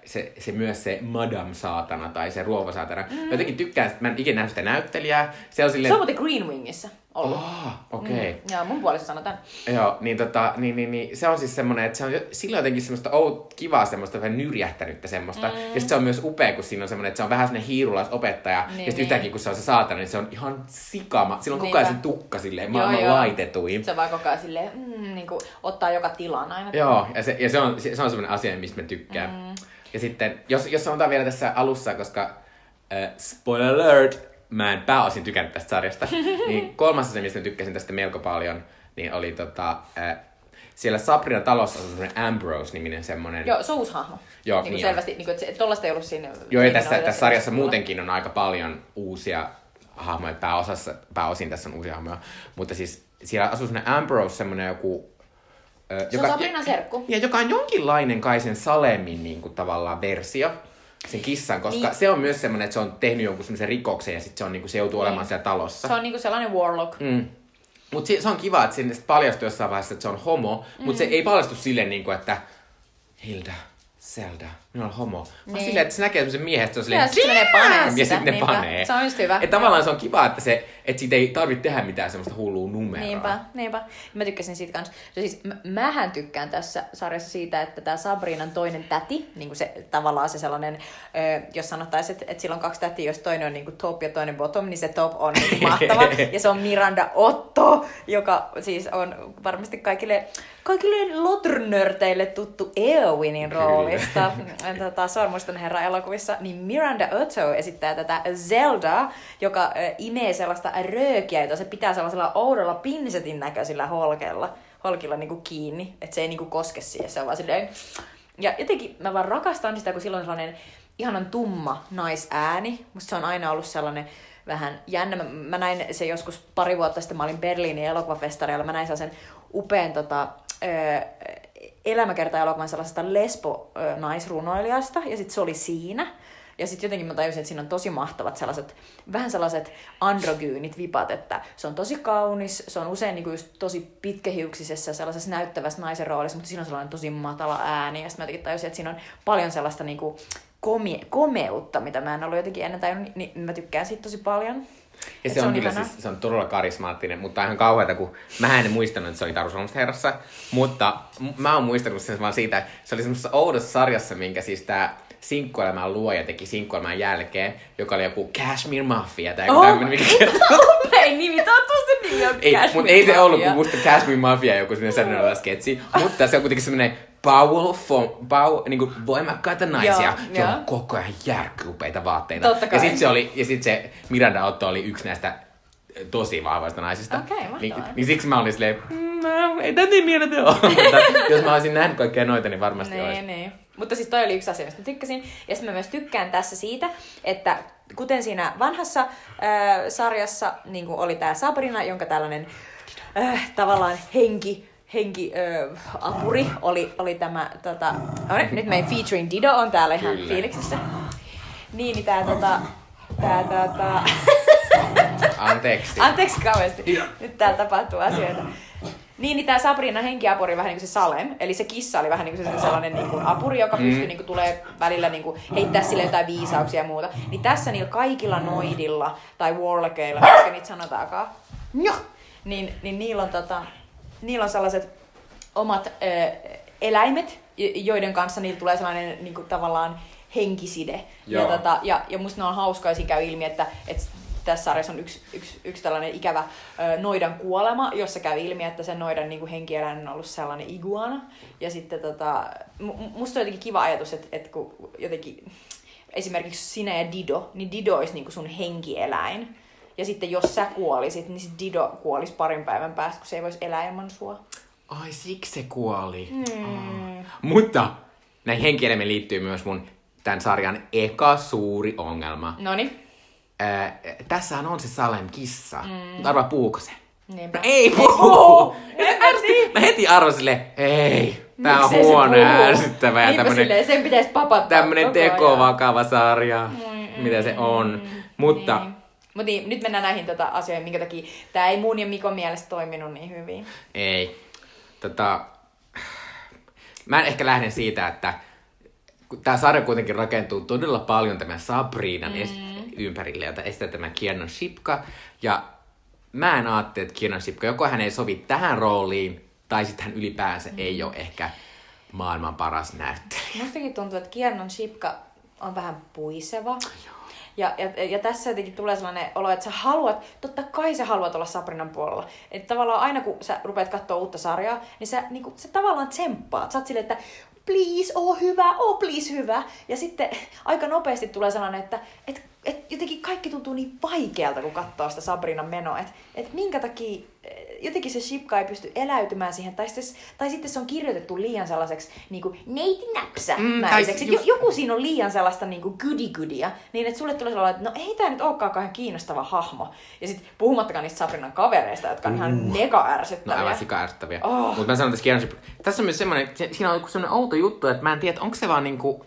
se, se myös se Madame Saatana tai se Ruova Saatana. Mm. Jotenkin tykkään, että mä en ikinä nähnyt sitä näyttelijää. Se on Se silleen... on muuten Green Wingissä ollut. Oh, okei. Okay. Mm. Ja mun puolesta sanotaan. Joo, niin, tota, niin, niin, niin, se on siis semmoinen, että se on jo- silloin jotenkin semmoista out, kivaa semmoista vähän nyrjähtänyttä semmoista. Mm. Ja sitten se on myös upea, kun siinä on semmoinen, että se on vähän semmoinen hiirulaisopettaja. Niin, ja sitten niin. yhtäkkiä, kun se on se saatana, niin se on ihan sikama. Sillä on koko ajan se tukka silleen, Joo, maailman joo. laitetuin. Se vaan koko ajan silleen, mm, niin kuin, ottaa joka tilan aina. Joo, ja se, ja se on, se on semmoinen asia, mistä mä tykkään. Mm. Ja sitten, jos, jos sanotaan vielä tässä alussa, koska äh, spoiler alert, mä en pääosin tykännyt tästä sarjasta, niin kolmas asia, mistä mä tykkäsin tästä melko paljon, niin oli tota, äh, siellä Sabrina talossa on semmoinen Ambrose-niminen semmoinen. Joo, soushahmo. Joo, niin niin selvästi, niin kuin, että se, tollaista ei ollut siinä. Joo, ja tässä, tässä sarjassa mulla. muutenkin on aika paljon uusia hahmoja. Pääosassa, pääosin tässä on uusia hahmoja. Mutta siis siellä asuu semmoinen Ambrose, semmoinen joku... ö, Se on Sabrinan serkku. Ja joka on jonkinlainen kai sen Salemin niin kuin, tavallaan versio, sen kissan, koska Niin. niin. se on myös semmoinen, että se on tehnyt jonkun semmoisen rikoksen ja sitten se, on, niin kuin, se joutuu olemaan siellä talossa. Se on niinku sellainen warlock. Mm. Mutta se, se on kiva, että sinne sit paljastuu jossain vaiheessa, että se on homo, mm. mutta se ei paljastu silleen, niin kuin, että Hilda, Zelda, minä olen homo. Vaan Niin. silleen, että se näkee semmoisen miehen, että se on silleen, Ja menee panee sitä, ja sitten ne niinpä. panee. Se on just hyvä. Et tavallaan se on kiva, että, se, että siitä ei tarvitse tehdä mitään semmoista hullua numeroa. Niinpä, niinpä. Mä tykkäsin siitä kanssa. No siis, mähän tykkään tässä sarjassa siitä, että tämä Sabrinan toinen täti, niin kuin se tavallaan se sellainen, jos sanottaisiin, että, että sillä on kaksi tätiä, jos toinen on niin kuin top ja toinen bottom, niin se top on niin mahtava. ja se on Miranda Otto, joka siis on varmasti kaikille, kaikille lotrnörteille tuttu Eowinin roolista. tota, Sormusten herra elokuvissa, niin Miranda Otto esittää tätä Zelda, joka imee sellaista röökiä, jota se pitää sellaisella oudolla pinsetin näköisillä holkella, holkilla niinku kiinni, että se ei niinku koske siihen, se on vaan silleen... Ja jotenkin mä vaan rakastan sitä, kun silloin on sellainen ihanan tumma naisääni. Musta se on aina ollut sellainen vähän jännä. Mä, näin se joskus pari vuotta sitten, mä olin Berliinin elokuvafestareilla, mä näin sellaisen upean tota, elämäkerta-elokuvan sellaisesta lesbo-naisrunoilijasta, ja sitten se oli siinä. Ja sitten jotenkin mä tajusin, että siinä on tosi mahtavat sellaiset, vähän sellaiset androgyynit vipat, että se on tosi kaunis, se on usein niinku just tosi pitkähiuksisessa sellaisessa näyttävässä naisen roolissa, mutta siinä on sellainen tosi matala ääni. Ja sitten mä jotenkin tajusin, että siinä on paljon sellaista niinku komi- komeutta, mitä mä en ollut jotenkin ennen tajunnut, niin mä tykkään siitä tosi paljon. Ja Et se on, kyllä ihanaa. siis, se on todella karismaattinen, mutta ihan kauheata, kun mä en muistanut, että se oli Taru Suomesta herrassa, mutta m- mä oon muistanut sen vaan siitä, se oli semmoisessa oudossa sarjassa, minkä siis tää sinkkuelämän luoja teki sinkkuelämän jälkeen, joka oli joku Cashmere Mafia tai joku Oh tämmönen, mikä kertoo. Ei nimi, toivottavasti nimi on Ei, mutta ei se ollut kuin musta Cashmere Mafia joku sinne säännöllä sketsi, mutta se on kuitenkin semmoinen powerful, power, niin kuin voimakkaita naisia, joilla joo. on koko ajan järkyupeita vaatteita. Totta kai. Ja sitten se, oli, ja sit se Miranda Otto oli yksi näistä tosi vahvoista naisista. Okei, mahtavaa. niin, niin, siksi mä olin silleen, no, ei tätä niin mieltä ole. Jos mä olisin nähnyt kaikkea noita, niin varmasti olisi. Niin, niin. Mutta siis toi oli yksi asia, mistä mä tykkäsin. Ja sitten mä myös tykkään tässä siitä, että kuten siinä vanhassa äh, sarjassa niin kuin oli tämä Sabrina, jonka tällainen äh, tavallaan henki, henki äh, apuri oli, oli tämä, tota, no, niin, nyt meidän featuring Dido on täällä ihan Kyllä. fiiliksissä. Niin, niin tää tota, tää tota, Anteeksi. Anteeksi kauheasti. Nyt täällä tapahtuu asioita. Niin, niin tämä Sabrina henkiapuri vähän niin kuin se Salem, eli se kissa oli vähän niin kuin se sellainen niin kuin apuri, joka pystyy mm. niin kuin, tulee välillä niin kuin, heittää sille jotain viisauksia ja muuta. Niin tässä niillä kaikilla noidilla tai warlockeilla, koska niitä sanotaakaan, Njo! niin, niin niillä, on, tota, niillä on sellaiset omat ö, eläimet, joiden kanssa niillä tulee sellainen niin kuin, tavallaan henkiside. Ja, tota, ja, ja musta ne on hauskaa, käy ilmi, että, että tässä sarjassa on yksi, yksi, yksi tällainen ikävä noidan kuolema, jossa käy ilmi, että sen noidan niin henkieläin on ollut sellainen iguana. Ja sitten tota, musta on jotenkin kiva ajatus, että, että kun jotenkin esimerkiksi sinä ja Dido, niin Dido olisi niin sun henkieläin. Ja sitten jos sä kuolisit, niin sit Dido kuolisi parin päivän päästä, kun se ei voisi elää ilman sua. Ai, siksi se kuoli. Mm. Oh. Mutta näihin henkieläimiin liittyy myös mun tämän sarjan eka suuri ongelma. Noni. Äh, tässähän on se Salem kissa. Mm. Arvaa puuko se? Niinpä. No ei puhu! Mä heti arvasin sille, ei, tää on huono ärsyttävä. Ja tämmönen, silleen, sen pitäisi papattaa Tämmönen vakava sarja, mm, mitä se on. Mutta... Niin. Mutta niin, nyt mennään näihin tota, asioihin, minkä takia tämä ei mun ja Mikon mielestä toiminut niin hyvin. Ei. Tota, mä en ehkä lähden siitä, että tämä sarja kuitenkin rakentuu todella paljon tämän Sabrinan mm. Ympärille, jota estää tämä Kiernon Shipka. Ja mä en ajattele, että Kiernon Shipka, joko hän ei sovi tähän rooliin, tai sitten hän ylipäänsä mm. ei ole ehkä maailman paras näyttelijä. Mustakin tuntuu, että Kiernon Shipka on vähän puiseva. Ja, ja, ja tässä jotenkin tulee sellainen olo, että sä haluat, totta kai sä haluat olla Sabrinan puolella. Että tavallaan aina kun sä rupeat katsoa uutta sarjaa, niin sä, niin sä tavallaan tsemppaat. Sä oot silleen, että please, oo hyvä, oo please hyvä. Ja sitten aika nopeasti tulee sellainen, että et, et jotenkin kaikki tuntuu niin vaikealta, kun katsoo sitä Sabrinan menoa. Että et minkä takia jotenkin se shipka ei pysty eläytymään siihen, tai sitten, tai sitten se on kirjoitettu liian sellaiseksi niin kuin neiti näpsämäiseksi. Mm, just... Joku siinä on liian sellaista niin kuin goody niin että sulle tulee sellainen, että no ei tämä nyt olekaan kauhean kiinnostava hahmo. Ja sitten puhumattakaan niistä Sabrinan kavereista, jotka on uh. ihan mega ärsyttäviä. No aivan sika ärsyttäviä. Oh. Mutta mä sanon tässä tässä on myös semmoinen, siinä on semmoinen outo juttu, että mä en tiedä, onko se vaan niinku,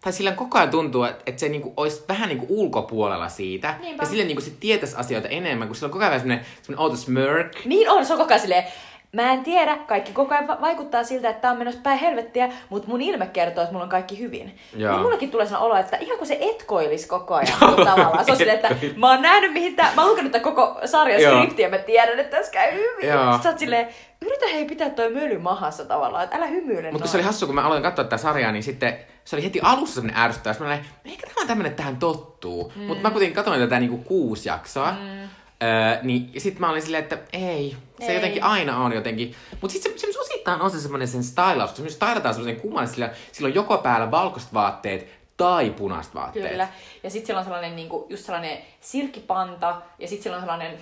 tai sillä koko ajan tuntuu, että, että se niinku olisi vähän niinku ulkopuolella siitä. Niinpä. Ja sille niinku se tietäisi asioita enemmän, kun sillä on koko ajan semmoinen, semmoinen outo smirk. Niin on, se on koko ajan silleen, mä en tiedä, kaikki koko ajan vaikuttaa siltä, että tää on menossa päin helvettiä, mutta mun ilme kertoo, että mulla on kaikki hyvin. Joo. Niin mullekin tulee sellainen olo, että ihan kuin se etkoilisi koko ajan tavallaan. Se on silleen, että mä oon nähnyt mihin tää, mä oon lukenut tämän koko sarjan skriptiä mä tiedän, että tässä käy hyvin. Joo. Sä oot silleen, yritä hei pitää toi möly mahassa tavallaan, että älä hymyile Mutta se oli hassu, kun mä aloin katsoa tätä sarjaa, niin sitten se oli heti alussa semmoinen ärsyttävä. Mä olin, eikä tämä tämmönen, että tähän tottuu. Mm. Mutta mä kuitenkin katsoin tätä niinku kuusi jaksoa. Mm. Öö, niin sit mä olin silleen, että ei, se ei. jotenkin aina on jotenkin. Mutta sitten se, se, osittain on se semmoinen sen stylaus, kun se stylataan semmoisen kumman, sillä, sillä on joko päällä valkoiset vaatteet tai punaiset vaatteet. Kyllä. Ja sitten sillä on sellainen niinku, just sellainen silkkipanta ja sitten sillä on sellainen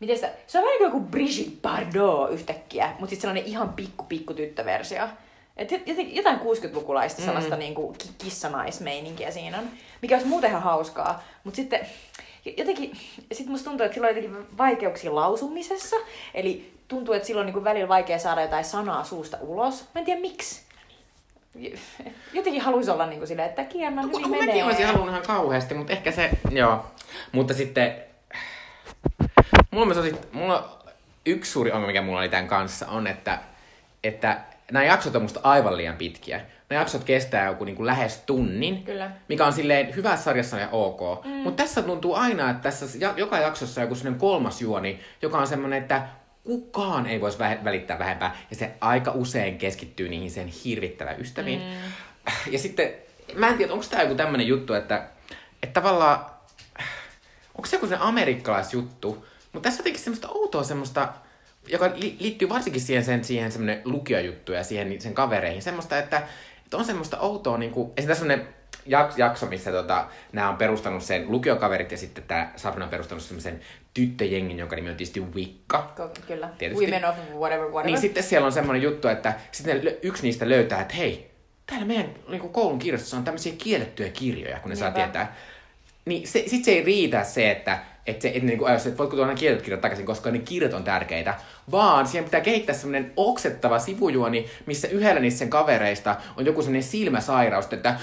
miten sitä, se on vähän niin kuin Brigitte Bardot yhtäkkiä, mutta sitten sellainen ihan pikku pikku tyttöversio. Et jotain 60-lukulaista mm. sellaista niinku kissanaismeininkiä siinä on, mikä olisi muuten ihan hauskaa. Mutta sitten jotenkin, sit musta tuntuu, että sillä on jotenkin vaikeuksia lausumisessa. Eli tuntuu, että silloin on niinku välillä vaikea saada jotain sanaa suusta ulos. Mä en tiedä miksi. Jotenkin haluaisi olla niin kuin silleen, että kiernan no, hyvin menee. Mäkin olisin halunnut ihan kauheasti, mutta ehkä se, joo. Mutta sitten mulla, on mulla yksi suuri ongelma, mikä mulla oli tämän kanssa, on, että, että nämä jaksot on musta aivan liian pitkiä. Nämä jaksot kestää joku niin kuin lähes tunnin, Kyllä. mikä on silleen hyvässä sarjassa ja ok. Mm. Mutta tässä tuntuu aina, että tässä joka jaksossa on joku sellainen kolmas juoni, joka on semmoinen, että kukaan ei voisi välittää vähempää. Ja se aika usein keskittyy niihin sen hirvittävän ystäviin. Mm. Ja sitten, mä en tiedä, onko tämä joku tämmöinen juttu, että, että tavallaan, onko se joku se amerikkalaisjuttu, mutta tässä jotenkin semmoista outoa semmoista, joka li- liittyy varsinkin siihen, sen, siihen semmoinen lukiojuttu ja siihen sen kavereihin. Semmoista, että, että on semmoista outoa, niin kuin, esimerkiksi jak- jakso, missä tota, nämä on perustanut sen lukiokaverit ja sitten tämä Sabrina on perustanut semmoisen tyttöjengin, jonka nimi on tietysti Wicca. Kyllä, tietysti. Women of whatever, whatever. Niin sitten siellä on semmoinen juttu, että sitten yksi niistä löytää, että hei, täällä meidän niin koulun kirjastossa on tämmöisiä kiellettyjä kirjoja, kun ne Niinpä. saa tietää. Niin se, sit se ei riitä se, että että, se, että niin kuin, että voitko tuoda kiellet kirjat takaisin, koska ne kirjat on tärkeitä, vaan siihen pitää kehittää semmoinen oksettava sivujuoni, missä yhdellä niistä sen kavereista on joku semmoinen silmäsairaus, että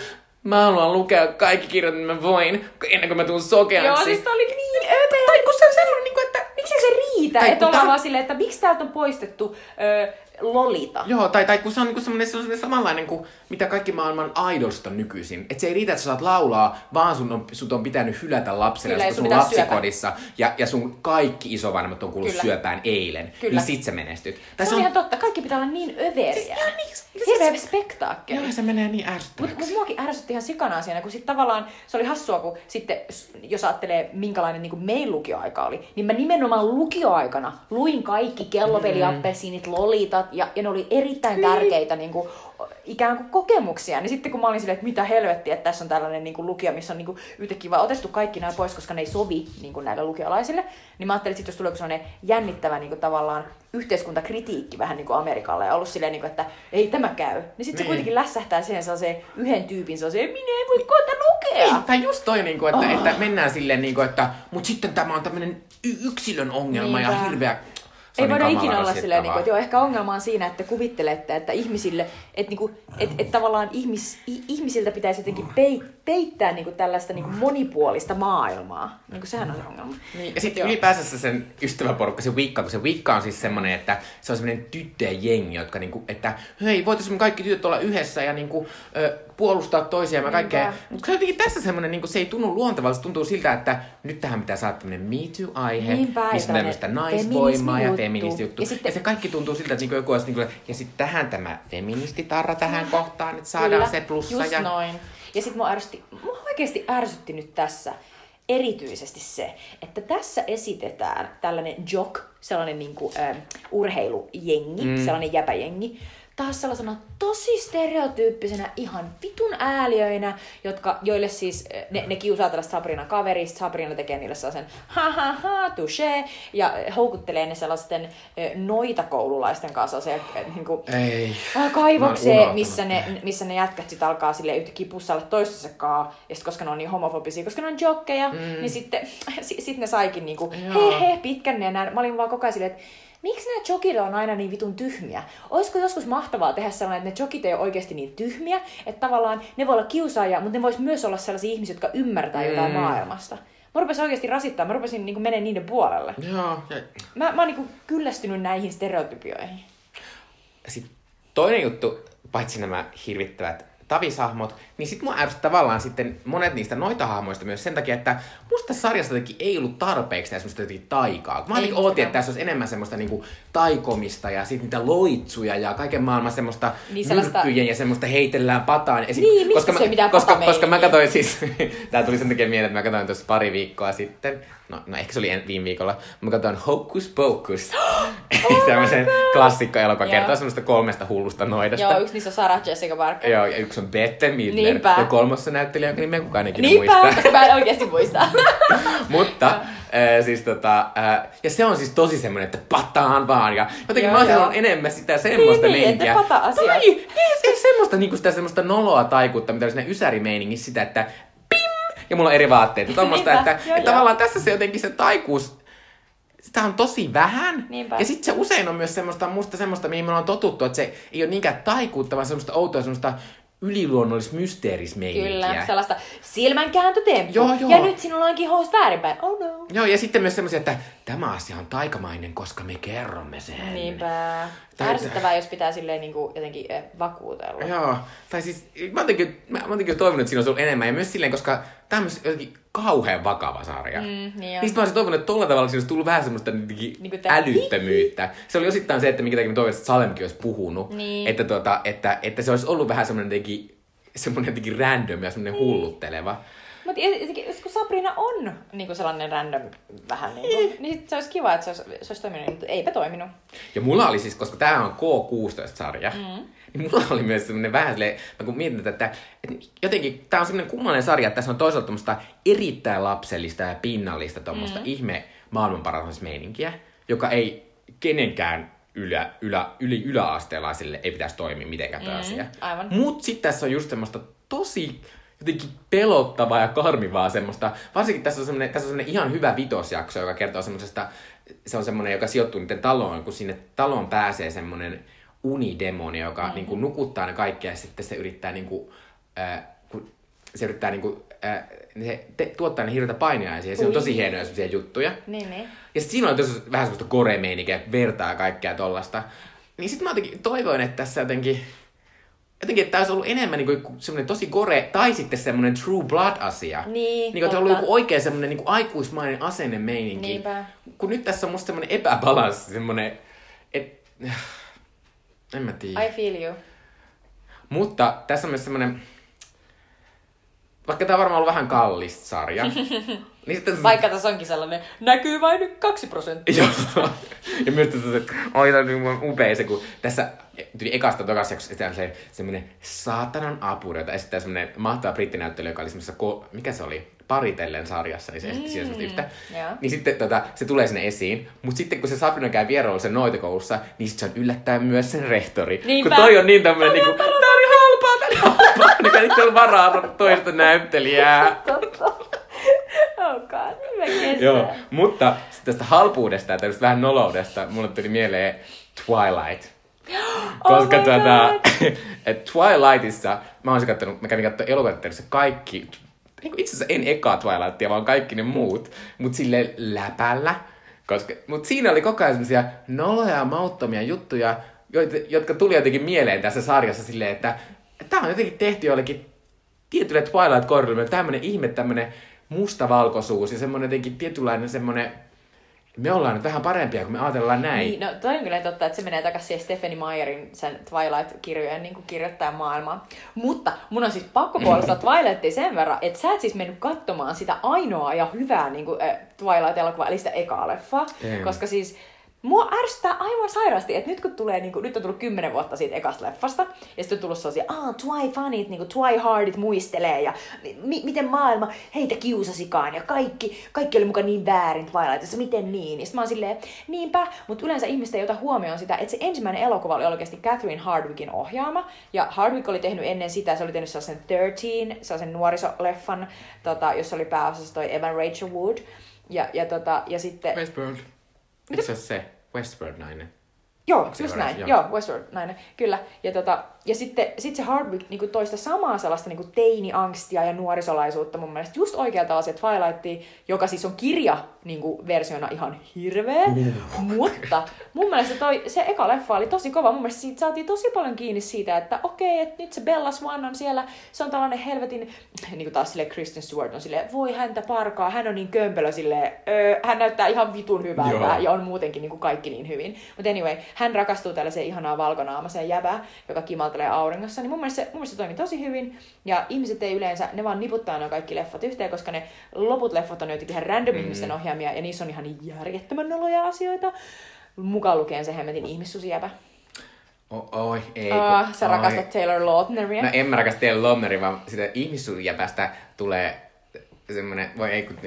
mä haluan lukea kaikki kirjat, mitä mä voin, ennen kuin mä tuun sokeaksi. Joo, siis oli niin öpeä. Tai kun se on semmoinen, niin Tai että kun ollaan tää- vaan silleen, että miksi täältä on poistettu ö, Lolita. Joo, tai, tai kun se on niinku semmoinen, semmoinen samanlainen kuin mitä kaikki maailman idolsta nykyisin. Että se ei riitä, että sä saat laulaa, vaan sun on, sut on pitänyt hylätä lapsena Kyllä, sun sun syöpä. lapsikodissa. Ja, ja sun kaikki isovanhemmat on kuullut Kyllä. syöpään eilen. Kyllä. Niin sit sä menestyt. Tai Se on ihan totta, kaikki pitää olla niin överiä. Siis ihan niin- siis- Hirveä spektaakkeli. Joo, se menee niin Mutta ärsyttäväksi. mut muakin ärsytti ihan sikana asiana, kun sit tavallaan se oli hassua, kun sitten, jos ajattelee minkälainen niin meidän lukioaika oli, niin mä nimenomaan lukioaikana luin kaikki kellopeliappelsiinit, lolitat, ja, ja ne oli erittäin tärkeitä niin kuin, ikään kuin kokemuksia. Niin sitten kun mä olin silleen, että mitä helvettiä, että tässä on tällainen niin kuin lukio, missä on niin kuin, yhtäkkiä vaan otettu kaikki nämä pois, koska ne ei sovi niin kuin näille lukiolaisille, niin mä ajattelin, että sit jos tulee sellainen jännittävä niin kuin, tavallaan yhteiskuntakritiikki vähän niin kuin Amerikalle ja ollut silleen, niin kuin, että ei tämä käy. Niin sitten se Niin. kuitenkin lässähtää siihen sellaiseen yhden tyypin sellaiseen, minä en voi koeta lukea. Ei, tai just toi, niinku, että, oh. että mennään silleen, niinku, että mut sitten tämä on tämmöinen yksilön ongelma ja Niinpä. hirveä... Ei niin voida ikinä olla silleen, niin kuin, että joo, ehkä ongelma on siinä, että kuvittelette, että ihmisille, että, niin kuin, että, että tavallaan ihmis, ihmisiltä pitäisi jotenkin pei, peittää niin kuin tällaista niin kuin monipuolista maailmaa. Niin kuin sehän on se ongelma. Niin, ja sitten ylipäänsä sen ystäväporukka, se Wicca, kun se Wicca on siis semmoinen, että se on semmoinen tyttöjen jengi, jotka niinku, että hei, voitaisiin me kaikki tytöt olla yhdessä ja niinku, ö, puolustaa toisiaan ja kaikkea. Mutta se on jotenkin tässä semmoinen, niinku, se ei tunnu luontevalta, se tuntuu siltä, että nyt tähän pitää saada tämmöinen Me Too-aihe, Niinpä, missä on tämmöistä naisvoimaa ja. Feministijuttu. Ja Ja, sitten- ja, se kaikki tuntuu siltä, että niinku joku olisi niinku, ja sitten tähän tämä feministitarra tähän kohtaan, että saadaan Kyllä, se plussa. Just ja... noin. Ja sitten mua, ärsytti, mua oikeasti ärsytti nyt tässä erityisesti se, että tässä esitetään tällainen jock, sellainen niinku, äh, urheilujengi, mm. sellainen jäpäjengi, taas sellaisena tosi stereotyyppisenä, ihan vitun ääliöinä, jotka, joille siis, äh, ne, ne kiusaa tällaista Sabrina kaverista, Sabrina tekee niille sellaisen ha ha ha, touché, ja houkuttelee ne sellaisten äh, noita koululaisten kanssa se, äh, niinku, Ei. Kaivokseen, missä ne, missä ne jätkät sit alkaa sille yhtäkkiä pussailla toistensa kaa, ja sit koska ne on niin homofobisia, koska ne on jokkeja, mm. niin sitten sit, sit ne saikin niinku, he he, pitkän nenän. Mä olin vaan koko ajan silleen, että miksi nämä jokit on aina niin vitun tyhmiä? Olisiko joskus mahtavaa tehdä sellainen, että ne jokit ei ole oikeasti niin tyhmiä, että tavallaan ne voi olla kiusaajia, mutta ne vois myös olla sellaisia ihmisiä, jotka ymmärtää jotain Mm. maailmasta. Mä rupesin oikeasti rasittaa, mä rupesin niin menemään niiden puolelle. Joo, ja Mä, mä oon niin kyllästynyt näihin stereotypioihin. Sitten toinen juttu, paitsi nämä hirvittävät tavisahmot, niin sitten mua ärsyttää tavallaan sitten monet niistä noita hahmoista myös sen takia, että musta sarjassa jotenkin ei ollut tarpeeksi tässä semmoista jotenkin taikaa. Mä ootin, että tässä olisi enemmän semmoista niinku taikomista ja sitten niitä loitsuja ja kaiken maailman semmoista Niin niin sellaista- ja semmoista heitellään pataan. Sit- Niin, mistä koska se mä, koska, koska mä katsoin siis, tää tuli sen takia mieleen, että mä katsoin tuossa pari viikkoa sitten, no, no ehkä se oli en, viime viikolla, mä katsoin Hocus Pocus, tämmöisen klassikkoelokuvan Oh Joo. kertoo semmoista kolmesta hullusta noidasta. Joo, yksi niissä on Sarah Jessica Parker. Joo, ja yksi on Bette Midler. Niinpä. Ja kolmas on näyttelijä, jonka nimeä kukaan ikinä Niinpä, muistaa. koska mä en oikeasti muista. Mutta, äh, siis tota, äh, ja se on siis tosi semmoinen, että pataan vaan. Ja jotenkin Joo, mä joo. halunnut enemmän sitä semmoista Niin, niin, meininkiä. että pata-asiat. Tai, ei, ei semmoista, niinku sitä semmoista noloa taikuutta, mitä oli siinä ysärimeiningissä sitä, että pim! Ja mulla on eri vaatteet. Niinpä, että, joo, että joo. tavallaan tässä se jotenkin se taikuus, sitä on tosi vähän. Niinpä. Ja sitten se usein on myös semmoista, musta semmoista, mihin me ollaan totuttu, että se ei ole niinkään taikuutta, vaan semmoista outoa, semmoista yliluonnollista mysteerismeininkiä. Kyllä, sellaista silmänkääntötemppu. Joo, joo. Ja nyt sinulla onkin housut väärinpäin. Oh no. Joo, ja sitten myös semmoisia, että tämä asia on taikamainen, koska me kerromme sen. Niinpä. Tai- Ärsyttävää, jos pitää silleen niinku jotenkin eh, vakuutella. Joo, tai siis mä oon jotenkin, mä, mä oon jotenkin toivonut, että siinä olisi ollut enemmän, ja myös silleen, koska tämä on myös jotenkin kauhean vakava sarja. Mm, niin. Niistä mä olisin toivonut, että tolla tavalla siinä olisi tullut vähän semmoista tää- älyttömyyttä. Se oli osittain se, että minkä takia mä toivon, että Salemkin olisi puhunut. Niin. Että, tuota, että, että se olisi ollut vähän semmoinen jotenkin, semmoinen jotenkin random ja semmoinen hullutteleva. Mutta kun Sabrina on niinku sellainen random vähän niinku, niin sit se olisi kiva, että se olisi, se olisi toiminut, mutta eipä toiminut. Ja mulla oli siis, koska tämä on K16-sarja, mm. Niin mulla oli myös semmoinen vähän silleen, mä kun mietin tätä, että, että jotenkin tämä on semmoinen kummallinen sarja, että tässä on toisaalta tämmöistä erittäin lapsellista ja pinnallista tuommoista mm. ihme maailmanparannusmeininkiä, joka ei kenenkään ylä, ylä, yli yläasteelaisille ei pitäisi toimia mitenkään mm, asia. aivan. Mut sitten tässä on just semmoista tosi jotenkin pelottavaa ja karmivaa semmoista. Varsinkin tässä on semmoinen, tässä on semmoinen ihan hyvä vitosjakso, joka kertoo semmoisesta, se on semmoinen, joka sijoittuu niiden taloon, kun sinne taloon pääsee semmoinen unidemoni, joka mm-hmm. niin kuin, nukuttaa ne kaikki ja sitten se yrittää niin kuin, äh, kun se yrittää niinku, äh, se te, tuottaa ne hirveitä painajaisia ja se on tosi hienoja semmoisia juttuja. Niin, niin. Ja sit siinä on tosi vähän semmoista koremeininkiä, vertaa kaikkea tollasta. Niin sit mä jotenkin toivoin, että tässä jotenkin, jotenkin, että tämä olisi ollut enemmän niin kuin semmoinen tosi gore, tai sitten semmoinen true blood-asia. Niin, niin kuin, että on ollut joku oikein semmoinen niin kuin aikuismainen asennemeininki. Niinpä. Kun nyt tässä on musta semmoinen epäbalanssi, semmoinen, et, en mä tiedä. I feel you. Mutta tässä on myös semmoinen, vaikka tämä on varmaan ollut vähän kallis sarja, niin sitten Vaikka tässä onkin sellainen, näkyy vain kaksi prosenttia. Joo. ja myös tässä se, oi, tämä on niin upea se, kun tässä tuli ekasta tokas jaksossa esitetään se semmoinen saatanan apuri, jota esittää semmoinen mahtava brittinäyttelijä, joka oli semmoisessa, ko- mikä se oli, paritellen sarjassa, niin se esitti siinä yhtä. joo. Niin sitten tota, se tulee sinne esiin, mutta sitten kun se Sabrina käy vierailulla sen noitakoulussa, niin sit se on yllättäen myös sen rehtori. Niinpä. Kun toi on niin tämmönen niinku, tää on niin halpaa, tää on halpaa, niin kai niitä on varaa toista näyttelijää. oh god. Joo, mutta tästä halpuudesta ja tästä vähän noloudesta mulle tuli mieleen Twilight. Koska Oh tuota, Twilightissa, mä oon kattonut, mä kävin katsomaan elokuvateatterissa kaikki, niin itse asiassa en ekaa Twilightia, vaan kaikki ne muut, mut sille läpällä. Koska, mut siinä oli koko ajan semmosia noloja ja mauttomia juttuja, jotka tuli jotenkin mieleen tässä sarjassa silleen, että tää on jotenkin tehty jollekin tietylle Twilight-korille tämmönen ihme, tämmönen mustavalkoisuus ja semmonen jotenkin tietynlainen semmonen, me ollaan nyt vähän parempia, kun me ajatellaan näin. Niin, no toi on kyllä totta, että se menee takaisin siihen Stephanie Meyerin sen Twilight-kirjojen niin kirjoittajan maailmaan. Mutta mun on siis pakko puolustaa Twilightia sen verran, että sä et siis mennyt katsomaan sitä ainoa ja hyvää niin kuin, äh, Twilight-elokuvaa, eli sitä ekaa leffaa. Koska siis Mua ärsyttää aivan sairaasti, että nyt kun tulee, niin kuin, nyt on tullut kymmenen vuotta siitä ekasta leffasta, ja sitten on tullut sellaisia, ah, twy funit, niin kuin twy hardit muistelee, ja mi- miten maailma heitä kiusasikaan, ja kaikki, kaikki oli mukaan niin väärin Twilightissa, miten niin? Ja sitten mä oon silleen, niinpä, mutta yleensä ihmiset ei ota huomioon sitä, että se ensimmäinen elokuva oli oikeasti Catherine Hardwickin ohjaama, ja Hardwick oli tehnyt ennen sitä, se oli tehnyt sellaisen 13, sellaisen nuorisoleffan, tota, jossa oli pääosassa toi Evan Rachel Wood, ja, ja, tota, ja sitten... Westworld. Eikö se ole se Westworld-nainen? Joo, Onko just näin. Joo. Joo, Westworld, näin. Kyllä. Ja, tota, ja sitten sit se Hardwick niinku toista samaa sellaista niinku teini-angstia ja nuorisolaisuutta mun mielestä just oikealta asiat Twilightia, joka siis on kirja niinku versiona ihan hirveä. Mutta mun mielestä toi, se eka leffa oli tosi kova. Mun mielestä siitä saatiin tosi paljon kiinni siitä, että okei, että nyt se Bella Swan on siellä, se on tällainen helvetin, niin kuin taas sille Kristen Stewart on silleen, voi häntä parkaa, hän on niin kömpelö silleen, öö, hän näyttää ihan vitun hyvältä Joo. ja on muutenkin niin kuin kaikki niin hyvin. Mutta anyway, hän rakastuu tällaiseen ihanaan valkonaamaiseen jäbään, joka kimaltelee auringossa. Niin mun mielestä, se, mun mielestä se toimi tosi hyvin. Ja ihmiset ei yleensä, ne vaan niputtaa nämä kaikki leffat yhteen, koska ne loput leffat on jotenkin ihan random mm. ihmisten ohjaamia ja niissä on ihan järjettömän noloja asioita. Mukaan lukien se hemmetin ihmissusijäpä. O- oi, ei. Uh, kun- sä oi. rakastat Taylor Lautneria. No en mä rakasta Taylor Lautneria, vaan sitä ihmissuljäpästä tulee semmonen, voi ei, kun,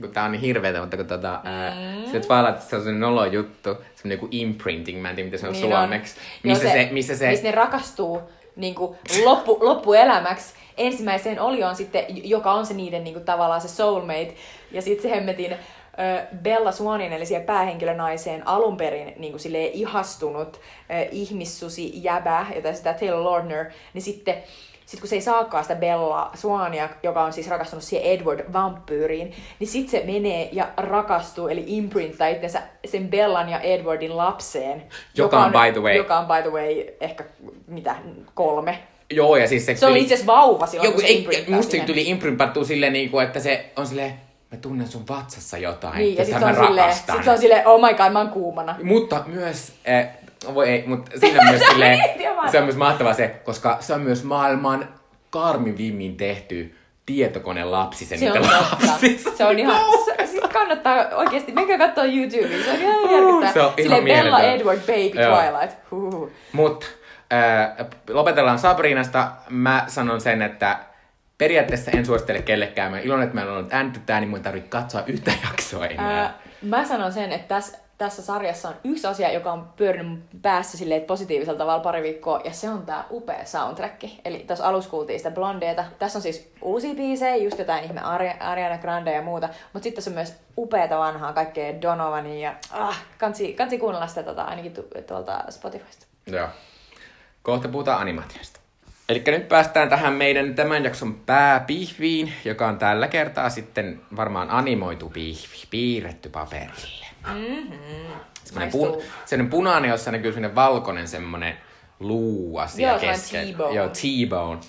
kun tää on niin hirveetä, mutta kun tota, mm. ää, se Twilightissa on semmonen nolo juttu, semmonen joku imprinting, mä en tiedä mitä se on Niin suomeksi, on. missä Joo, se, missä se, missä ne rakastuu niin kuin loppu, loppuelämäksi ensimmäiseen olioon sitten, joka on se niiden niin kuin, tavallaan se soulmate. Ja sitten se hemmetin ö, Bella Swanin, eli siihen päähenkilönaiseen alun perin niin kuin, silleen, ihastunut ö, ihmissusi jäbä, jota sitä Taylor Lautner, niin sitten sitten kun se ei saakaan sitä Bella Swania, joka on siis rakastunut siihen Edward vampyyriin, niin sitten se menee ja rakastuu, eli imprinttaa itsensä sen Bellan ja Edwardin lapseen. Joka on, by the way- Joka on by the way ehkä, mitä, kolme. joo ja siis se, Se oli itse asiassa vauva silloin, joku, kun se ei, musta tuli imprintattu silleen, niinku, että se on silleen, mä tunnen sun vatsassa jotain, Niin, ja sitten se, mä on silleen, rakastan. sit se on silleen, oh my god, mä oon kuumana. Mutta myös, eh, voi ei, mutta siinä on myös silleen, se on myös mahtavaa se, koska se on myös maailman karmivimmin tehty tietokonelapsi se, Se on lapsista. Se on ihan, se, siis kannattaa oikeesti, menkää katsoa YouTubea, se on ihan järkyttävää. se on ihan Bella. Edward Baby Joo. Twilight. Huhhuh. Mutta äh, lopetellaan Sabrinasta. Mä sanon sen, että periaatteessa en suosittele kellekään. Mä iloinen, että meillä on ollut ääntyttää, niin mun ei tarvitse katsoa yhtä jaksoa enää. Ää, mä sanon sen, että tässä, tässä sarjassa on yksi asia, joka on pyörinyt päässä silleen, että tavalla pari viikkoa, ja se on tää upea soundtrack. Eli tässä alussa kuultiin sitä Blondeeta. Tässä on siis uusia biisejä, just jotain ihme Ari- Ariana Grande ja muuta, mutta sitten tässä on myös upeata vanhaa, kaikkea Donovania, ja ah, kansi, kansi kuunnella sitä tota, ainakin tu- tuolta Spotifysta. Joo. Kohta puhutaan animaatiosta. Eli nyt päästään tähän meidän tämän jakson pääpihviin, joka on tällä kertaa sitten varmaan animoitu pihvi, piirretty paperille. Mm-hmm. Semmoinen, pun, semmoinen punainen, jossa näkyy semmoinen valkoinen semmoinen luuasia Joo, semmoinen keskellä. T-bone. Joo, T-bone.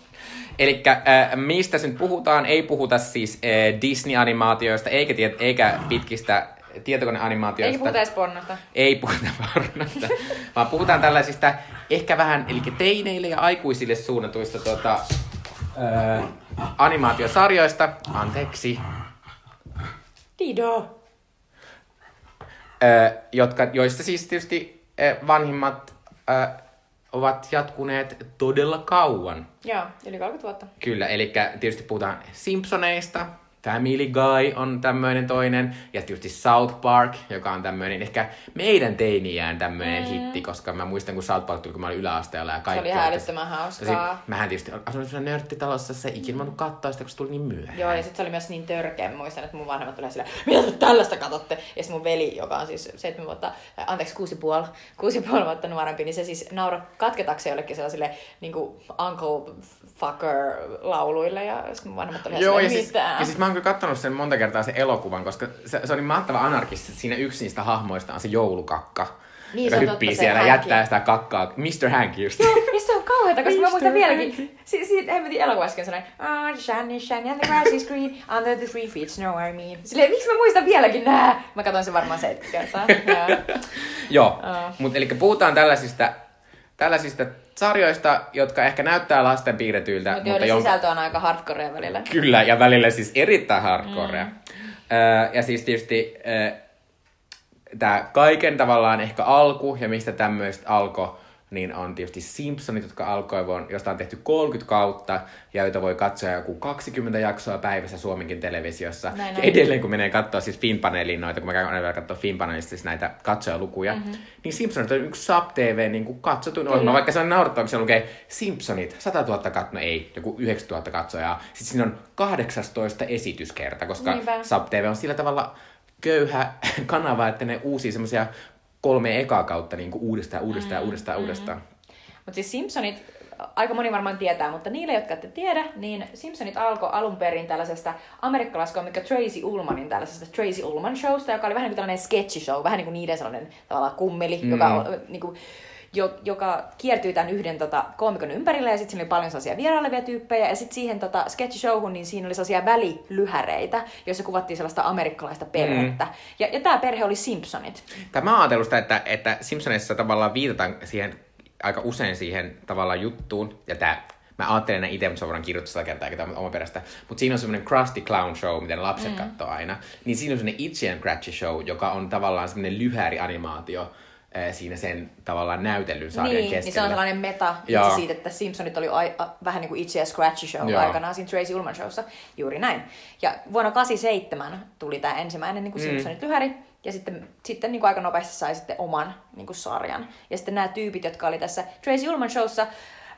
Eli äh, mistä nyt puhutaan? Ei puhuta siis äh, Disney-animaatioista, eikä, tiet, eikä pitkistä tietokoneanimaatioista. Eikä puhuta edes pornosta. Ei puhuta pornosta, vaan puhutaan tällaisista ehkä vähän, eli teineille ja aikuisille suunnatuista tota, ää, animaatiosarjoista. Anteeksi. Dido. Jotka, joista siis tietysti vanhimmat ovat jatkuneet todella kauan. Joo, yli 30 vuotta. Kyllä, eli tietysti puhutaan Simpsoneista, Family Guy on tämmöinen toinen, ja tietysti South Park, joka on tämmöinen ehkä meidän teiniään tämmöinen mm. hitti, koska mä muistan, kun South Park tuli, kun mä olin yläasteella ja Se kaikki. oli oikeasti- hälyttömän hauskaa. sit, mähän tietysti asuin sellaisessa nörttitalossa, se ikinä voinut katsoa sitä, kun se tuli niin myöhään. Joo, ja sitten se oli myös niin törkeä. Mä muistan, että mun vanhemmat tuli silleen, mitä te tällaista katsotte? Ja mun veli, joka on siis seitsemän vuotta, äh, anteeksi, kuusi puoli, kuusi puoli vuotta nuorempi, niin se siis nauroi katketakseen jollekin sellaisille niin kuin uncle fucker lauluille. Ja sitten vanhemmat oli ihan Joo, ja siis, mitä? ja siis mä oon kyllä kattonut sen monta kertaa sen elokuvan, koska se, se on niin mahtava anarkisti, että siinä yksi niistä hahmoista on se joulukakka. Niin, joka hyppii siellä ja jättää sitä kakkaa. Mr. Hank just. Niin se on kauheeta, koska mä Mr. muistan vieläkin. Si- siitä hemmetin elokuvassakin sellainen, ah, the shiny, shiny, and the grass is green, under the three feet snow, I mean. Silleen, miksi mä muistan vieläkin nää? Mä katsoin sen varmaan 70 kertaa. Joo. Joo, mutta eli puhutaan tällaisista, tällaisista sarjoista, jotka ehkä näyttää lasten piirretyiltä, Mut joiden jon- sisältö on aika hardcorea välillä. Kyllä, ja välillä siis erittäin hardcorea. Mm. Öö, ja siis tietysti öö, tämä kaiken tavallaan ehkä alku, ja mistä tämmöistä alkoi, niin on tietysti Simpsonit, jotka alkoi, vuonna- josta on tehty 30 kautta, ja joita voi katsoa joku 20 jaksoa päivässä Suomenkin televisiossa. Näin ja on. edelleen kun menee katsoa siis Finpaneelin noita, kun mä käyn aina vielä katsoa Finpaneelista siis näitä katsojalukuja, mm-hmm. niin Simpsonit on yksi Sub-TV niin kuin katsotuin ohjelma, vaikka se on naurettava, kun se lukee Simpsonit, 100 000 katsojaa, no ei, joku 90 000 katsojaa. Sitten siinä on 18 esityskerta, koska Niinpä. Sub-TV on sillä tavalla köyhä kanava, että ne uusia semmoisia kolme ekaa kautta niin kuin uudestaan, uudestaan, mm, uudestaan, mm. uudestaan. Mutta siis Simpsonit, aika moni varmaan tietää, mutta niille, jotka ette tiedä, niin Simpsonit alkoi alun perin tällaisesta amerikkalaiskomikko Tracy Ullmanin tällaisesta Tracy Ullman showsta, joka oli vähän niin kuin tällainen sketchy show, vähän niin kuin niiden sellainen tavallaan kummeli, mm. joka, on, niin kuin, joka kiertyy tämän yhden tota, koomikon ympärillä ja sitten siinä oli paljon sellaisia vierailevia tyyppejä ja sitten siihen tota, sketchy showhun, niin siinä oli sellaisia välilyhäreitä, joissa kuvattiin sellaista amerikkalaista perhettä. Mm. Ja, ja tämä perhe oli Simpsonit. Tai mä oon ajatellut sitä, että, että Simpsonissa tavallaan viitataan siihen aika usein siihen tavallaan juttuun, ja tää, mä ajattelen näin itse, mutta se voidaan kirjoittaa sitä kertaa, eikä tämä oma perästä. Mutta siinä on semmoinen Krusty Clown Show, mitä ne lapset mm. katsoo aina. Niin siinä on semmoinen Itchy and Scratchy Show, joka on tavallaan semmoinen lyhäärianimaatio äh, siinä sen tavallaan näytellyn sarjan Niin, keskellä. niin se on sellainen meta itse siitä, että Simpsonit oli ai, a, vähän niin kuin itse ja Scratchy Show Joo. aikanaan siinä Tracy Ullman Showssa. Juuri näin. Ja vuonna 87 tuli tämä ensimmäinen niin kuin Mm. Simpsonit lyhäri. Ja sitten, sitten niin kuin aika nopeasti sai sitten oman niin kuin sarjan. Ja sitten nämä tyypit, jotka oli tässä Tracy Ullman Showssa,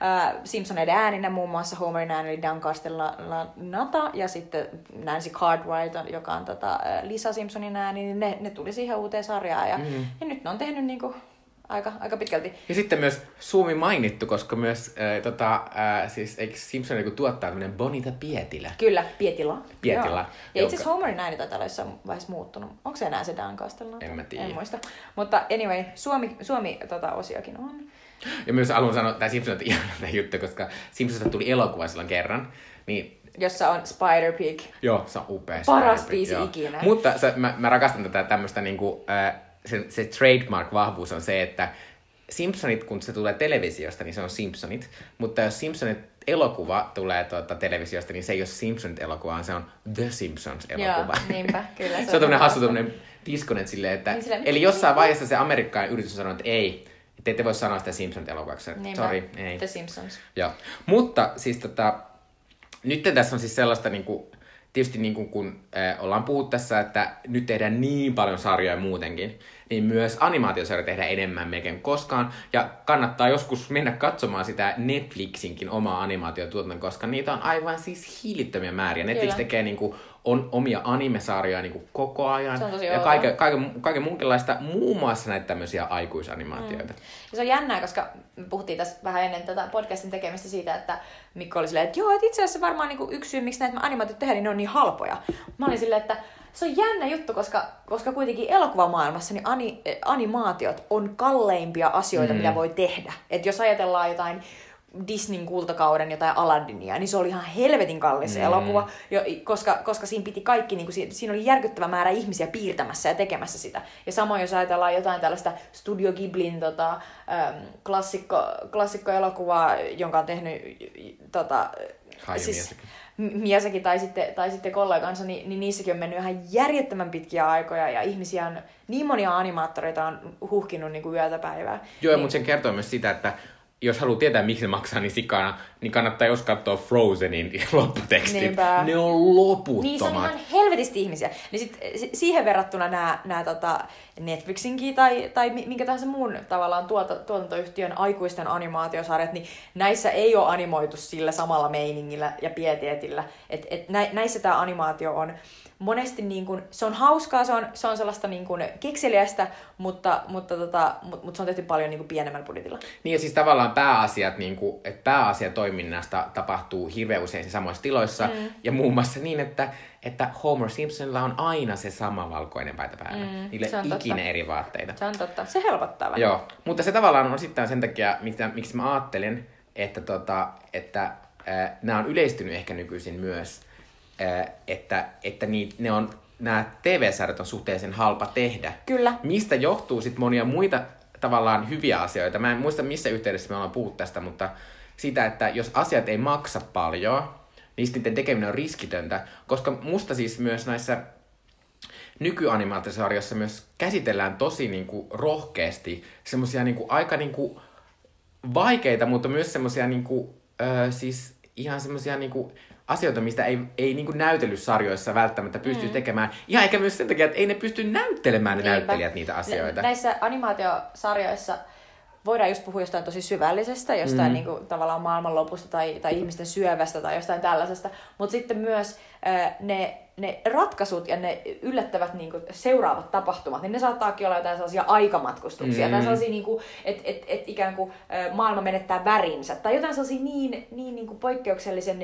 äh, Simpsoneiden ääninä muun muassa Homerin ääni oli Dan Castellanata ja sitten Nancy Cartwright, joka on tota, äh, Lisa Simpsonin ääni, niin ne, ne tuli siihen uuteen sarjaan. Ja, mm. ja nyt ne on tehnyt niin kuin aika, aika pitkälti. Ja sitten myös Suomi mainittu, koska myös äh, tota, äh, siis eikö Simpson joku tuottaa tämmöinen Bonita Pietilä? Kyllä, Pietila. Pietila, Joo. Ja itse asiassa Homerin ääni taitaa olla jossain vaiheessa muuttunut. Onko se enää se Dan Castellaneta? En mä tiedä. En muista. Mutta anyway, Suomi, Suomi tota, osiokin on. Ja myös haluan sanoa, että tämä Simpson on ihana tämä juttu, koska Simpsonista tuli elokuva silloin kerran, niin Jossa on Spider Pig. Joo, se on upea. Paras Spider-Pig, biisi joo. ikinä. Mutta se, mä, mä rakastan tätä tämmöistä niinku, äh, se, se trademark-vahvuus on se, että Simpsonit, kun se tulee televisiosta, niin se on Simpsonit. Mutta jos Simpsonit elokuva tulee tuota, televisiosta, niin se ei ole Simpsonit-elokuva, vaan se on The Simpsons-elokuva. Joo, niinpä, kyllä. se on tämmöinen hassu tämmöinen diskonet silleen, että... Niin silleen- eli jossain vaiheessa se amerikkalainen yritys sanoi, että ei, te ette voi sanoa sitä Simpsons-elokuvaksi. Niinpä. Sorry, ei. The Simpsons. Joo. Mutta siis tota, nyt tässä on siis sellaista niinku, tietysti niinku kun äh, ollaan puhuttu tässä, että nyt tehdään niin paljon sarjoja muutenkin, niin myös animaatiosarja tehdä enemmän melkein kuin koskaan. Ja kannattaa joskus mennä katsomaan sitä Netflixinkin omaa animaatiotuotantoa, koska niitä on aivan siis hiilittömiä määriä. Netflix Kyllä. tekee niinku on omia animesarjoja niinku koko ajan. Se on tosi ja kaiken, kaiken, kaiken muunkinlaista, muun muassa näitä tämmöisiä aikuisanimaatioita. Mm. Ja se on jännää, koska me puhuttiin tässä vähän ennen tätä podcastin tekemistä siitä, että Mikko oli silleen, että joo, että itse asiassa varmaan niinku yksi syy, miksi näitä animaatiot tehdään, niin ne on niin halpoja. Mä olin silleen, että se on jännä juttu, koska, koska kuitenkin elokuvamaailmassa niin ani, eh, animaatiot on kalleimpia asioita, mm. mitä voi tehdä. Että jos ajatellaan jotain Disneyn kultakauden jotain Aladinia, niin se oli ihan helvetin kallis Mm. elokuva, jo, koska, koska siinä piti kaikki, niin kuin, siinä, oli järkyttävä määrä ihmisiä piirtämässä ja tekemässä sitä. Ja samoin jos ajatellaan jotain tällaista Studio Ghiblin tota, äm, klassikko, klassikkoelokuvaa, jonka on tehnyt tota, Hayao Miyazaki. M- Miyazaki tai sitten, tai sitten kollegansa, niin, niin niissäkin on mennyt ihan järjettömän pitkiä aikoja ja ihmisiä on, niin monia animaattoreita on huhkinut niin kuin yötä päivää. Joo, niin, mutta sen kertoo myös sitä, että jos haluaa tietää, miksi ne maksaa niin sikana, niin kannattaa jos katsoa Frozenin lopputekstit. Niinpä. Ne on loputtomat. Niin se on ihan helvetisti ihmisiä. Niin sit, si- siihen verrattuna nämä, nämä tota Netflixinkin tai, tai mi- minkä tahansa muun tavallaan tuota, tuotantoyhtiön aikuisten animaatiosarjat, niin näissä ei ole animoitu sillä samalla meiningillä ja pieteetillä. Et, et nä, näissä tämä animaatio on monesti niin kun, se on hauskaa, se on, se on sellaista niin kun kekseliästä, mutta, mutta, tota, mutta, mutta se on tehty paljon niin kun pienemmällä budjetilla. Niin ja siis tavallaan pääasiat, niin kuin, että pääasia toiminnasta tapahtuu hirveän usein samoissa tiloissa. Mm. Ja muun muassa niin, että, että Homer Simpsonilla on aina se sama valkoinen paita päällä. Mm, Niille se on ikinä totta. eri vaatteita. Se on totta. Se helpottaa vähän. Joo, mutta se tavallaan on osittain sen takia, miksi, miksi mä ajattelen, että, tota, että äh, nämä on yleistynyt ehkä nykyisin myös, että, että niit, ne on, nämä TV-sarjat on suhteellisen halpa tehdä. Kyllä. Mistä johtuu sitten monia muita tavallaan hyviä asioita. Mä en muista missä yhteydessä me ollaan puhuttu tästä, mutta sitä, että jos asiat ei maksa paljon, niin sitten niiden tekeminen on riskitöntä. Koska musta siis myös näissä nykyanimaatiosarjoissa myös käsitellään tosi niin kuin, rohkeasti semmoisia niin aika niin kuin, vaikeita, mutta myös semmoisia niin kuin, ö, siis ihan semmoisia niin kuin, asioita, mistä ei, ei niin kuin näytelysarjoissa välttämättä pysty mm. tekemään. Ihan eikä myös sen takia, että ei ne pysty näyttelemään ne Niinpä. näyttelijät niitä asioita. Nä- Näissä animaatiosarjoissa voidaan just puhua jostain tosi syvällisestä, jostain mm. niin kuin, tavallaan maailmanlopusta tai, tai ihmisten syövästä tai jostain tällaisesta, mutta sitten myös ne, ne ratkaisut ja ne yllättävät niin kuin, seuraavat tapahtumat, niin ne saattaakin olla jotain sellaisia aikamatkustuksia, Mm. tai sellaisia, niin että et, et ikään kuin maailma menettää värinsä, tai jotain sellaisia niin, niin, niin kuin poikkeuksellisen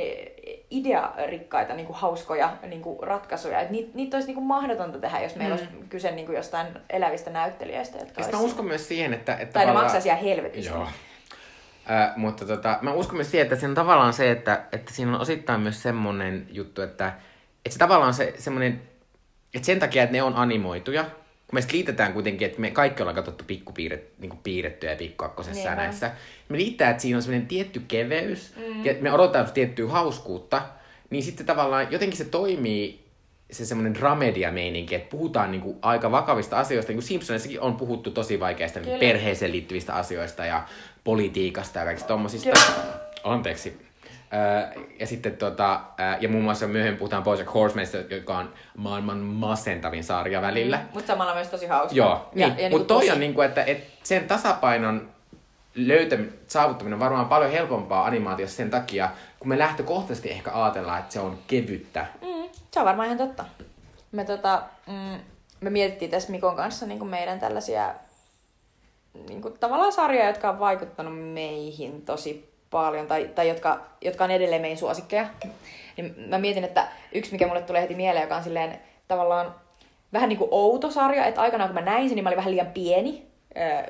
idearikkaita, niin kuin hauskoja niin kuin ratkaisuja, että niitä, niitä olisi niin kuin mahdotonta tehdä, jos meillä mm. olisi kyse niin kuin jostain elävistä näyttelijöistä, jotka mä olisi... uskon myös siihen, että... että Tai ne tavallaan- maksaisi ihan helvetisti. Joo. Äh, mutta tota, mä uskon myös siihen, että siinä on tavallaan se, että, että siinä on osittain myös semmonen juttu, että, että se tavallaan se semmonen, että sen takia, että ne on animoituja, kun me liitetään kuitenkin, että me kaikki ollaan katsottu pikkupiirret, niin piirrettyjä ja pikkuakkosessa ja Niinpä. näissä. Me liittää, että siinä on semmoinen tietty keveys mm. ja me odotetaan tiettyä hauskuutta, niin sitten tavallaan jotenkin se toimii se semmoinen dramedia-meininki, että puhutaan niinku aika vakavista asioista. Niin kuin Simpsonissakin on puhuttu tosi vaikeista niin Kyllä. perheeseen liittyvistä asioista ja politiikasta ja kaikista tommosista. Anteeksi. Öö, ja sitten tota, öö, ja muun muassa myöhemmin puhutaan Bojack Horsemanista, joka on maailman masentavin sarja välillä. Mm. Mutta samalla myös tosi hauska. Joo, niin. ja mutta toi tosi- on niinku, että, että sen tasapainon löytäminen, saavuttaminen on varmaan paljon helpompaa animaatiossa sen takia, kun me lähtökohtaisesti ehkä ajatellaan, että se on kevyttä. Mm, se on varmaan ihan totta. Me, tota, mm, me mietittiin tässä Mikon kanssa niin kuin meidän tällaisia niin kuin, tavallaan sarjoja, jotka on vaikuttanut meihin tosi paljon, tai, tai jotka, jotka on edelleen meidän suosikkeja. Niin mä mietin, että yksi, mikä mulle tulee heti mieleen, joka on silleen tavallaan vähän niin kuin outo sarja, että aikanaan kun mä näin sen, niin mä olin vähän liian pieni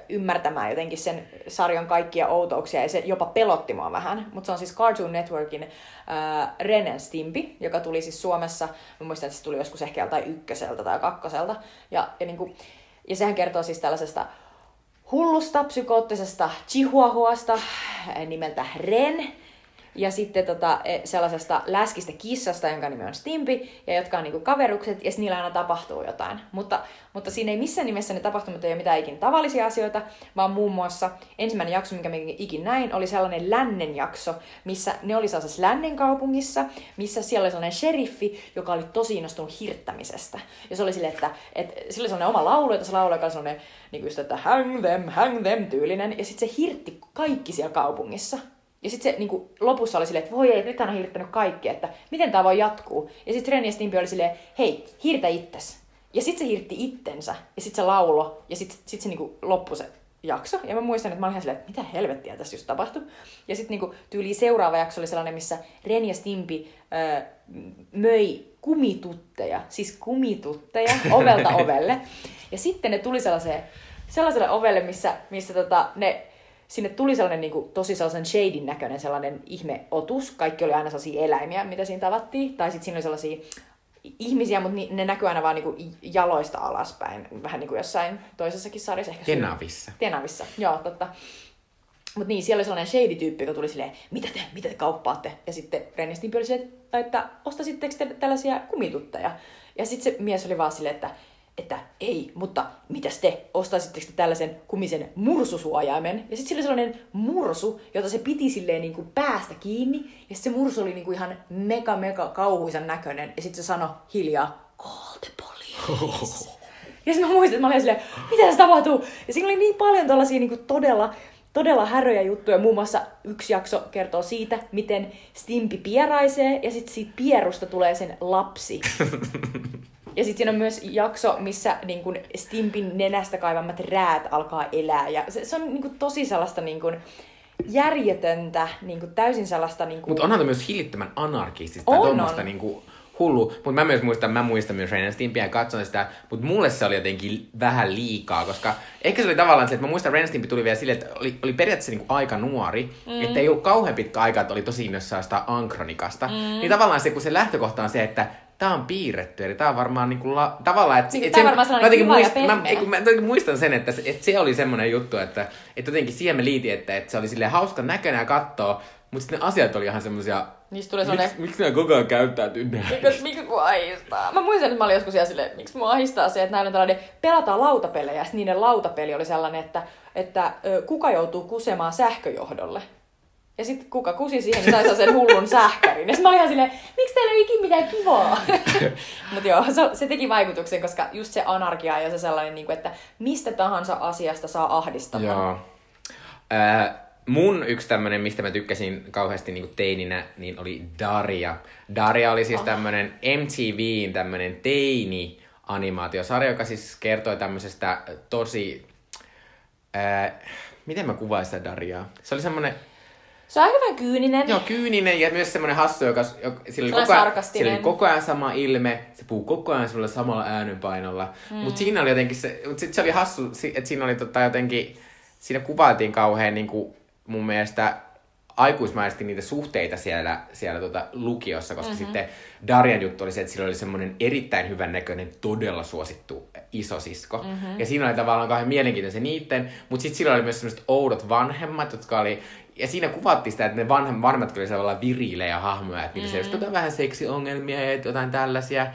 ymmärtämään jotenkin sen sarjan kaikkia outouksia, ja se jopa pelotti mua vähän. Mutta se on siis Cartoon Networkin äh, Ren and Stimpy, joka tuli siis Suomessa, mä muistan, että se tuli joskus ehkä joltain ykköseltä tai kakkoselta. Ja, ja, niin kuin, ja sehän kertoo siis tällaisesta hullusta, psykoottisesta chihuahuasta nimeltä Ren, ja sitten tota, e, sellaisesta läskistä kissasta, jonka nimi on Stimpi, ja jotka on niinku kaverukset, ja niillä aina tapahtuu jotain. Mutta, mutta siinä ei missään nimessä ne tapahtumat ole mitään ikin tavallisia asioita, vaan muun muassa ensimmäinen jakso, mikä ikin näin, oli sellainen lännen jakso, missä ne oli sellaisessa lännen kaupungissa, missä siellä oli sellainen sheriffi, joka oli tosi innostunut hirttämisestä. Ja se oli silleen, että, että sillä oli sellainen oma laulu, että se laulu oli sellainen, niin kuin että hang them, hang them tyylinen, ja sitten se hirtti kaikki siellä kaupungissa. Ja sitten se niin kuin, lopussa oli silleen, että voi ei, nyt hän on hirttänyt kaikki, että miten tämä voi jatkuu. Ja sitten Ren ja Stimpy oli silleen, hei, hirtä itses. Ja sitten se hirtti itsensä, ja sitten se laulo, ja sitten sit se niinku loppui se jakso. Ja mä muistan, että mä olin ihan silleen, että mitä helvettiä tässä just tapahtui. Ja sitten niinku, tyyli seuraava jakso oli sellainen, missä Ren ja Stimpy öö, möi kumitutteja, siis kumitutteja ovelta ovelle. Ja sitten ne tuli sellaiseen, sellaiselle ovelle, missä, missä tota, ne sinne tuli sellainen niin kuin, tosi sellaisen shadin näköinen sellainen ihmeotus. Kaikki oli aina sellaisia eläimiä, mitä siinä tavattiin. Tai sitten siinä oli sellaisia ihmisiä, mutta ne näkyy aina vaan niin kuin jaloista alaspäin. Vähän niin kuin jossain toisessakin sarjassa. Ehkä Tenavissa. Tenavissa, joo, totta. Mutta niin, siellä oli sellainen shady-tyyppi, joka tuli silleen, mitä te, mitä te kauppaatte? Ja sitten Rennestin silleen, että ostasitteko te tällaisia kumitutteja? Ja sitten se mies oli vaan silleen, että että ei, mutta mitäs te, ostaisitteko te tällaisen kumisen mursusuojaimen? Ja sitten sillä oli sellainen mursu, jota se piti silleen niin kuin päästä kiinni. Ja se mursu oli niin kuin ihan mega mega kauhuisan näköinen. Ja sitten se sanoi hiljaa, call the police. ja sitten mä muistin, että mä olin silleen, mitä se tapahtuu? Ja siinä oli niin paljon tällaisia niin kuin todella todella häröjä juttuja. Muun muassa yksi jakso kertoo siitä, miten Stimpi pieraisee ja sitten siitä pierusta tulee sen lapsi. Ja sitten siinä on myös jakso, missä niin kun Stimpin nenästä kaivamat räät alkaa elää. Ja se, se on niin kun, tosi sellaista niin kun, järjetöntä, niin kun, täysin sellaista... Niin kun... Mutta onhan myös hillittömän anarkistista. On, tuommoista, on. Niin kun, hullu. Mutta mä myös muistan, mä muistan myös Ren Stimpia ja katsoin sitä, mutta mulle se oli jotenkin vähän liikaa, koska ehkä se oli tavallaan se, että mä muistan Ren Stimpi tuli vielä silleen, että oli, oli periaatteessa niinku aika nuori, mm. että ei ollut kauhean pitkä aika, että oli tosi innossaan sitä ankronikasta. Mm. Niin tavallaan se, kun se lähtökohta on se, että tää on piirretty, eli tää on varmaan niinku la, tavallaan, että... Niin, et sen, varmaan mä kiva muist, mä, mä, mä, muistan sen, että, että se oli semmoinen juttu, että, että jotenkin siihen me liitin, että, että se oli sille hauska näköinen ja katsoa, mutta sitten ne asiat oli ihan semmoisia... Niistä tulee sellainen... Miksi, miksi nämä koko ajan käyttäytyy näin? Miksi, miksi mua ahistaa? Mä muistan, että mä olin joskus silleen, miksi mua ahistaa se, että näillä on tällainen, pelataan lautapelejä, ja niiden lautapeli oli sellainen, että, että kuka joutuu kusemaan sähköjohdolle. Ja sitten kuka kusi siihen, niin sai sen hullun sähkärin. Ja sitten mä olin ihan silleen, miksi teillä ei ikinä mitään kivaa? Mutta joo, se, se, teki vaikutuksen, koska just se anarkia ja se sellainen, niin kuin, että mistä tahansa asiasta saa ahdistamaan. Joo. Äh, mun yksi tämmönen, mistä mä tykkäsin kauheasti niin teininä, niin oli Daria. Daria oli siis oh. tämmönen MTVn tämmönen teini animaatiosarja, joka siis kertoi tämmöisestä tosi... Äh, miten mä kuvaisin sitä Dariaa? Se oli semmonen se on aika vähän kyyninen. Joo, kyyninen ja myös semmoinen hassu, joka, joka sillä, oli koko ajan, sillä oli koko ajan sama ilme, se puhuu koko ajan sulle samalla äänenpainolla. Mm. Mutta siinä oli jotenkin se, mutta sit se oli hassu, että siinä oli tota jotenkin, siinä kuvailtiin kauhean niin kuin, mun mielestä aikuismaisesti niitä suhteita siellä, siellä tota lukiossa, koska mm-hmm. sitten Darjan juttu oli se, että sillä oli semmoinen erittäin hyvän näköinen, todella suosittu isosisko. Mm-hmm. Ja siinä oli tavallaan kauhean mielenkiintoinen niitten, mutta sitten sillä oli myös semmoiset oudot vanhemmat, jotka oli ja siinä kuvattiin sitä, että ne vanhem, vanhemmat oli sellaisia viriilejä hahmoja, että niissä mm. jotain vähän seksiongelmia ja jotain tällaisia.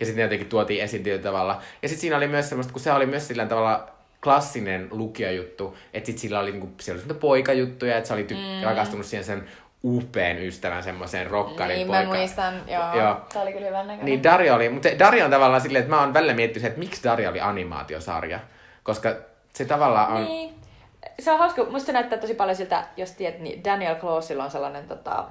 Ja sitten jotenkin tuotiin esiin tavalla. Ja sitten siinä oli myös semmoista, kun se oli myös sillä tavalla klassinen lukiojuttu, että sit sillä oli, niinku, siellä oli poikajuttuja, että se oli ty- mm. rakastunut siihen sen upean ystävän semmoiseen rokkarin niin, poika. mä muistan, joo. joo. Tämä oli kyllä hyvän näköinen. Niin Daria oli, mutta Daria on tavallaan silleen, että mä oon välillä miettinyt, että miksi Daria oli animaatiosarja. Koska se tavallaan on... Niin se on hauska, musta se näyttää tosi paljon siltä, jos tiedät, niin Daniel Closilla on sellainen, tota,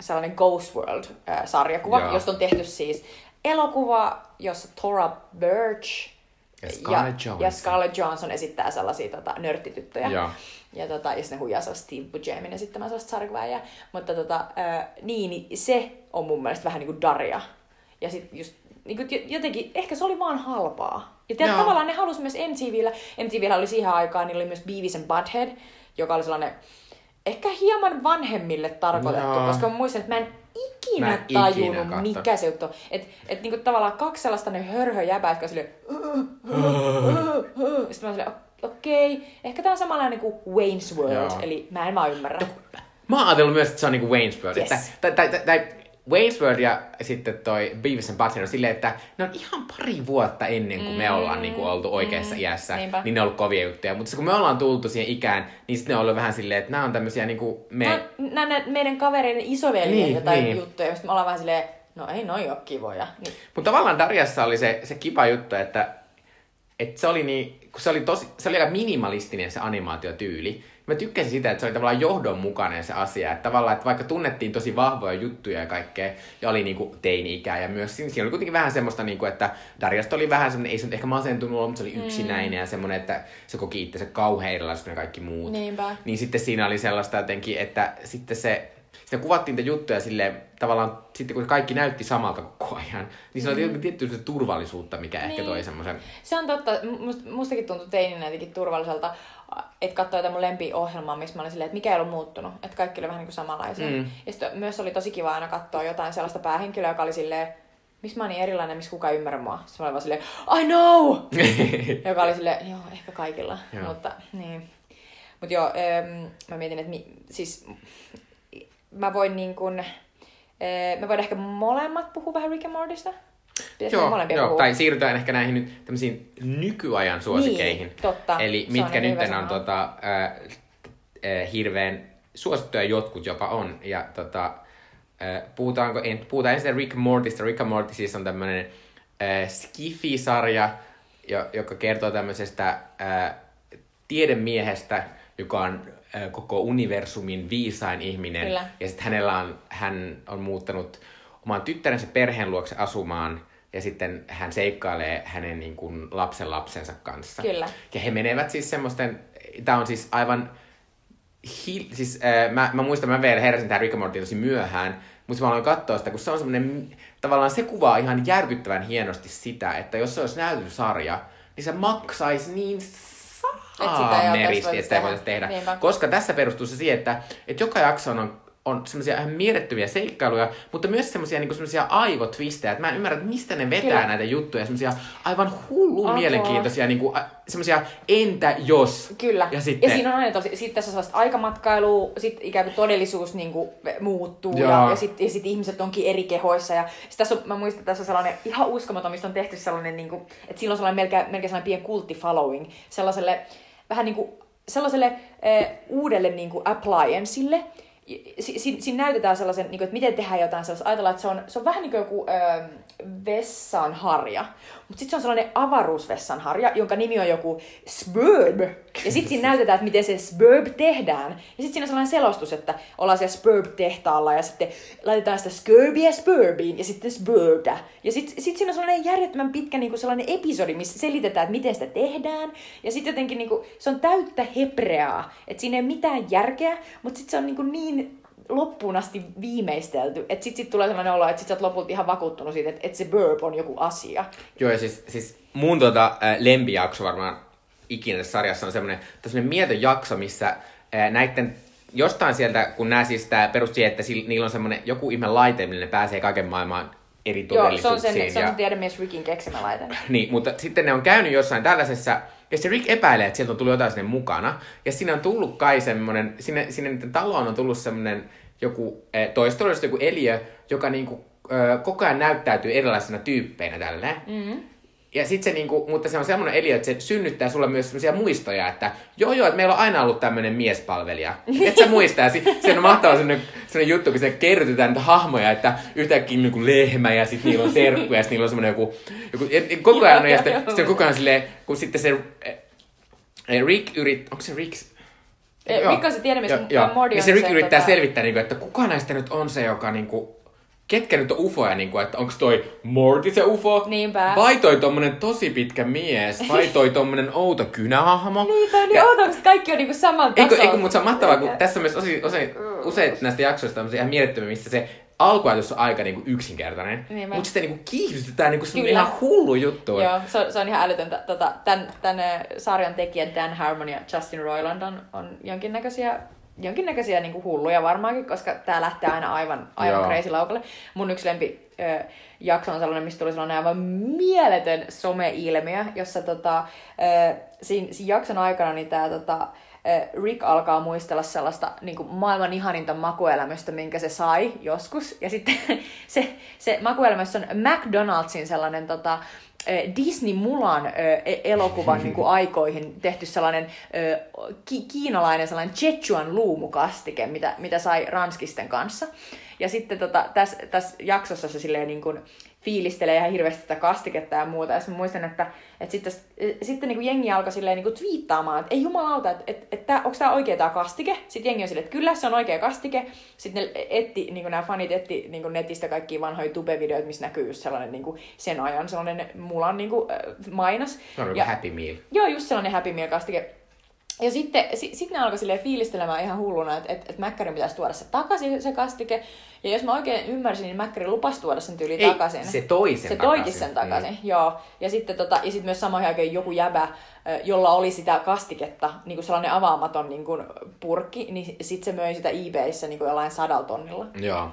sellainen Ghost World-sarjakuva, Joo. josta on tehty siis elokuva, jossa Tora Birch ja Scarlett, ja, ja Scarlett Johansson esittää sellaisia tota, nörttityttöjä. Ja, ja, tota, ja sitten ne huijaa sellaista Steve Buscemiin esittämään sellaista sarjakuvaa. Mutta tota, ää, niin, niin, se on mun mielestä vähän niin kuin Daria. Ja sitten just niin kuin jotenkin, ehkä se oli vaan halpaa. Ja tiedät, tavallaan ne halusi myös MTVllä, MTVllä oli siihen aikaan, niin oli myös Beavis and Butthead, joka oli sellainen ehkä hieman vanhemmille tarkoitettu, Joo. koska mä muistan, että mä en ikinä mä en tajunnut, ikinä mikä se juttu. Että et niinku tavallaan kaksi sellaista ne hörhöjäbää, jotka silleen... Sitten mä silleen, okei, okay, ehkä tää on samanlainen kuin Wayne's World, Joo. eli mä en vaan ymmärrä. Mä oon ajatellut myös, että se on niinku Wayne's World. Yes. Että, tai, tai, tai Wayne's World ja sitten toi Beavis and Butthead on silleen, että ne on ihan pari vuotta ennen kuin me ollaan niinku oltu oikeassa iässä, Mm. niinpä. niin ne on ollut kovia juttuja. Mutta kun me ollaan tultu siihen ikään, niin sitten ne on ollut vähän silleen, että nämä on tämmöisiä niinku me... Nämä nämä meidän kavereiden isoveljien Niin, niin, jotain niin. niin. juttuja, mistä me ollaan vähän silleen, no ei noi ole kivoja. Niin, Mutta tavallaan Darjassa oli se, se kiva juttu, että, että se oli niin, kun se oli, tosi, se oli aika minimalistinen se animaatiotyyli. Mä tykkäsin sitä, että se oli tavallaan johdonmukainen se asia. Että tavallaan, että vaikka tunnettiin tosi vahvoja juttuja ja kaikkea, ja oli niinku teini-ikää, ja myös siinä, siinä oli kuitenkin vähän semmoista, niinku, että Darjasta oli vähän semmoinen, ei se nyt ehkä masentunut ollut, mutta se oli yksinäinen ja semmoinen, että se koki itsensä kauhean erilaisena kaikki muut. Niinpä. Niin sitten siinä oli sellaista jotenkin, että sitten se, sitten kuvattiin niitä juttuja sille tavallaan, sitten kun kaikki näytti samalta koko ajan, niin se oli mm. tietty se turvallisuutta, mikä niin. ehkä Niin. toi semmoisen... Se on totta. Must, mustakin tuntui teininä jotenkin turvalliselta, että katsoi jotain mun lempiohjelmaa, missä mä olin silleen, että mikä ei ollut muuttunut. Että kaikki oli vähän niin kuin samanlaisia. Mm. Ja sitten myös oli tosi kiva aina katsoa jotain sellaista päähenkilöä, joka oli silleen, miksi mä oon niin erilainen, missä kukaan ei ymmärrä mua. Sitten mä olin vaan silleen, I know! joka oli silleen, joo, ehkä kaikilla. Joo. Mutta niin. Mut joo, ähm, mä mietin, että mi, siis mä voin niin kun, äh, me voidaan ehkä molemmat puhua vähän Rick and Mortista. Pitäisikö joo, joo, puhua? tai siirrytään ehkä näihin nyt tämmöisiin nykyajan suosikeihin. Niin, totta. Eli Se mitkä nyt on tota, äh, äh, hirveän suosittuja jotkut jopa on. Ja tota, äh, puhutaanko, en, puhutaan ensin Rick Mortista. Rick and Morty siis on tämmönen äh, Skifi-sarja, jo, joka kertoo tämmöisestä äh, tiedemiehestä, joka on koko universumin viisain ihminen. Kyllä. Ja sitten hänellä on, hän on muuttanut oman tyttärensä perheen luokse asumaan, ja sitten hän seikkailee hänen niin kuin, lapsen lapsensa kanssa. Kyllä. Ja he menevät siis semmoisten, tämä on siis aivan, hi, siis äh, mä, mä muistan, mä vielä heräsin tähän Rick Morty tosi myöhään, mutta mä aloin katsoa sitä, kun se on semmoinen, tavallaan se kuvaa ihan järkyttävän hienosti sitä, että jos se olisi näytetty sarja, niin se maksaisi niin voitu että sitä ei tehdä. Niinpä. Koska tässä perustuu se siihen, että, että joka jakso on, on semmoisia ihan mielettömiä seikkailuja, mutta myös semmoisia niin semmoisia aivotwistejä, että mä en ymmärrä, että mistä ne vetää Kyllä. näitä juttuja, semmoisia aivan hullun Apua. mielenkiintoisia, niin kuin, semmoisia entä jos. Kyllä. Ja sitten, ja siinä on aina tosi, sitten tässä on sellaista aikamatkailua, sitten ikään kuin todellisuus niin kuin muuttuu Joo. ja, ja sitten ja sit ihmiset onkin eri kehoissa. Ja sit tässä on, mä muistan, että tässä on sellainen ihan uskomaton, mistä on tehty sellainen, niin kuin, että sillä on sellainen melkein, melkein sellainen pieni kultti-following sellaiselle vähän niin kuin, sellaiselle äh, uudelle niin kuin applianceille. Si- si- siinä näytetään sellaisen, niin kuin, että miten tehdään jotain sellaista. Ajatellaan, että se on, se on vähän niin kuin joku ö, vessanharja. Mutta sitten se on sellainen avaruusvessanharja, jonka nimi on joku Sburb. Ja sitten siinä näytetään, että miten se Sburb tehdään. Ja sitten siinä on sellainen selostus, että ollaan siellä Sburb-tehtaalla ja sitten laitetaan sitä Scurbia Spurbiin ja sitten Sburbda. Ja sitten sit siinä on sellainen järjettömän pitkä niin kuin sellainen episodi, missä selitetään, että miten sitä tehdään. Ja sitten jotenkin niin kuin, se on täyttä hebreaa. Että siinä ei ole mitään järkeä, mutta sitten se on niin, kuin niin loppuun asti viimeistelty. Että sitten sit tulee sellainen olo, että sit sä oot lopulta ihan vakuuttunut siitä, että, että se burp on joku asia. Joo, ja siis, siis mun tota, äh, lempijakso varmaan ikinä tässä sarjassa on semmoinen, semmoinen mietön jakso, missä äh, näiden jostain sieltä, kun nämä siis tää perustuu siihen, että sillä, niillä on semmoinen joku ihme laite, millä ne pääsee kaiken maailman eri Joo, se on sen, se on ja- sen tiedemies Rickin keksimä laite. Niin, mutta sitten ne on käynyt jossain tällaisessa, ja se Rick epäilee, että sieltä on tullut jotain sinne mukana. Ja siinä on tullut kai semmoinen, sinne, sinne niiden taloon on tullut semmoinen joku, eh, toistollisuus joku eliö, joka niinku, ö, koko ajan näyttäytyy erilaisina tyyppeinä tälleen. Mm-hmm. Ja sit se niinku, mutta se on semmoinen eliö, että se synnyttää sulle myös semmoisia muistoja, että joo joo, että meillä on aina ollut tämmöinen miespalvelija. Et sä muistaa, si- se on mahtava semmoinen, semmoinen juttu, kun se kerrytetään niitä hahmoja, että yhtäkkiä niinku lehmä ja sitten niillä on serkku ja sitten niillä on semmoinen joku, joku et, et koko ajan, on, ja sitten, on koko ajan silleen, kun sitten se eh, eh, Rick yrit, onko se Rick? Eh, Joo. On se tiedemies, Joo, joo. Morty Ja on se Rick se, yrittää tota- selvittää, niinku, että kuka näistä nyt on se, joka niinku, ketkä nyt on ufoja, niinku, että onko toi Morty se ufo, Niinpä. vai toi tommonen tosi pitkä mies, vai toi tommonen outo kynähahmo. Niin, tai niin Ja- koska kaikki on niinku samalla Eikö, tasolla. eikö, mutta se on mahtavaa, kun tässä on myös osi, osi, usein näistä jaksoista on ihan mielettömiä, missä se alkuajatus on aika niinku yksinkertainen, Niinpä. mutta sitten niinku kiihdytetään niinku semmonen Kyllä. ihan hullu juttu. Joo, se on, se on ihan älytöntä. Tota, tämän, tämän sarjan tekijät Dan Harmon ja Justin Roiland on, on jonkinnäköisiä, jonkinnäköisiä niin kuin hulluja varmaankin, koska tämä lähtee aina aivan, aivan Joo. crazy laukalle. Mun yksi lempi ö, jakso on sellainen, mistä tuli sellainen aivan mieletön some-ilmiö, jossa tota, ö, siinä, siinä jakson aikana niin tää, tota, Rick alkaa muistella sellaista niin kuin maailman ihaninta makuelämystä, minkä se sai joskus. Ja sitten se, se makuelämys on McDonald'sin sellainen tota, Disney Mulan e-, elokuvan niin kuin aikoihin tehty sellainen ki- kiinalainen sellainen Chechuan luumukastike, mitä, mitä sai ranskisten kanssa. Ja sitten tota, tässä, tässä jaksossa se silleen niin kuin, fiilistelee ihan hirveästi sitä kastiketta ja muuta. Ja mä muistan, että, että sitten, sitten niin kuin jengi alkoi silleen niin kuin twiittaamaan, että ei jumalauta, että, että, että onko tämä oikea tämä kastike? Sitten jengi on silleen, että kyllä se on oikea kastike. Sitten ne etti, niin kuin nämä fanit etti niin kuin netistä kaikki vanhoja tube-videoita, missä näkyy just sellainen niin kuin sen ajan sellainen mulan niin kuin, mainos. Se on ja, Happy Meal. Joo, just sellainen Happy Meal kastike. Ja sitten sit, sit ne alkoi fiilistelemään ihan hulluna, että et, et Mäkkärin pitäisi tuoda se takaisin, se kastike. Ja jos mä oikein ymmärsin, niin Mäkkäri lupasi tuoda sen tyyli Ei, takaisin. se toi sen Se toikin sen takaisin, mm. joo. Ja sitten tota, ja sit myös samaan aikaan joku jäbä, jolla oli sitä kastiketta, niin kuin sellainen avaamaton niin kuin purkki, niin sitten se möi sitä eBayssä niin kuin jollain sadalla tonnilla. Joo.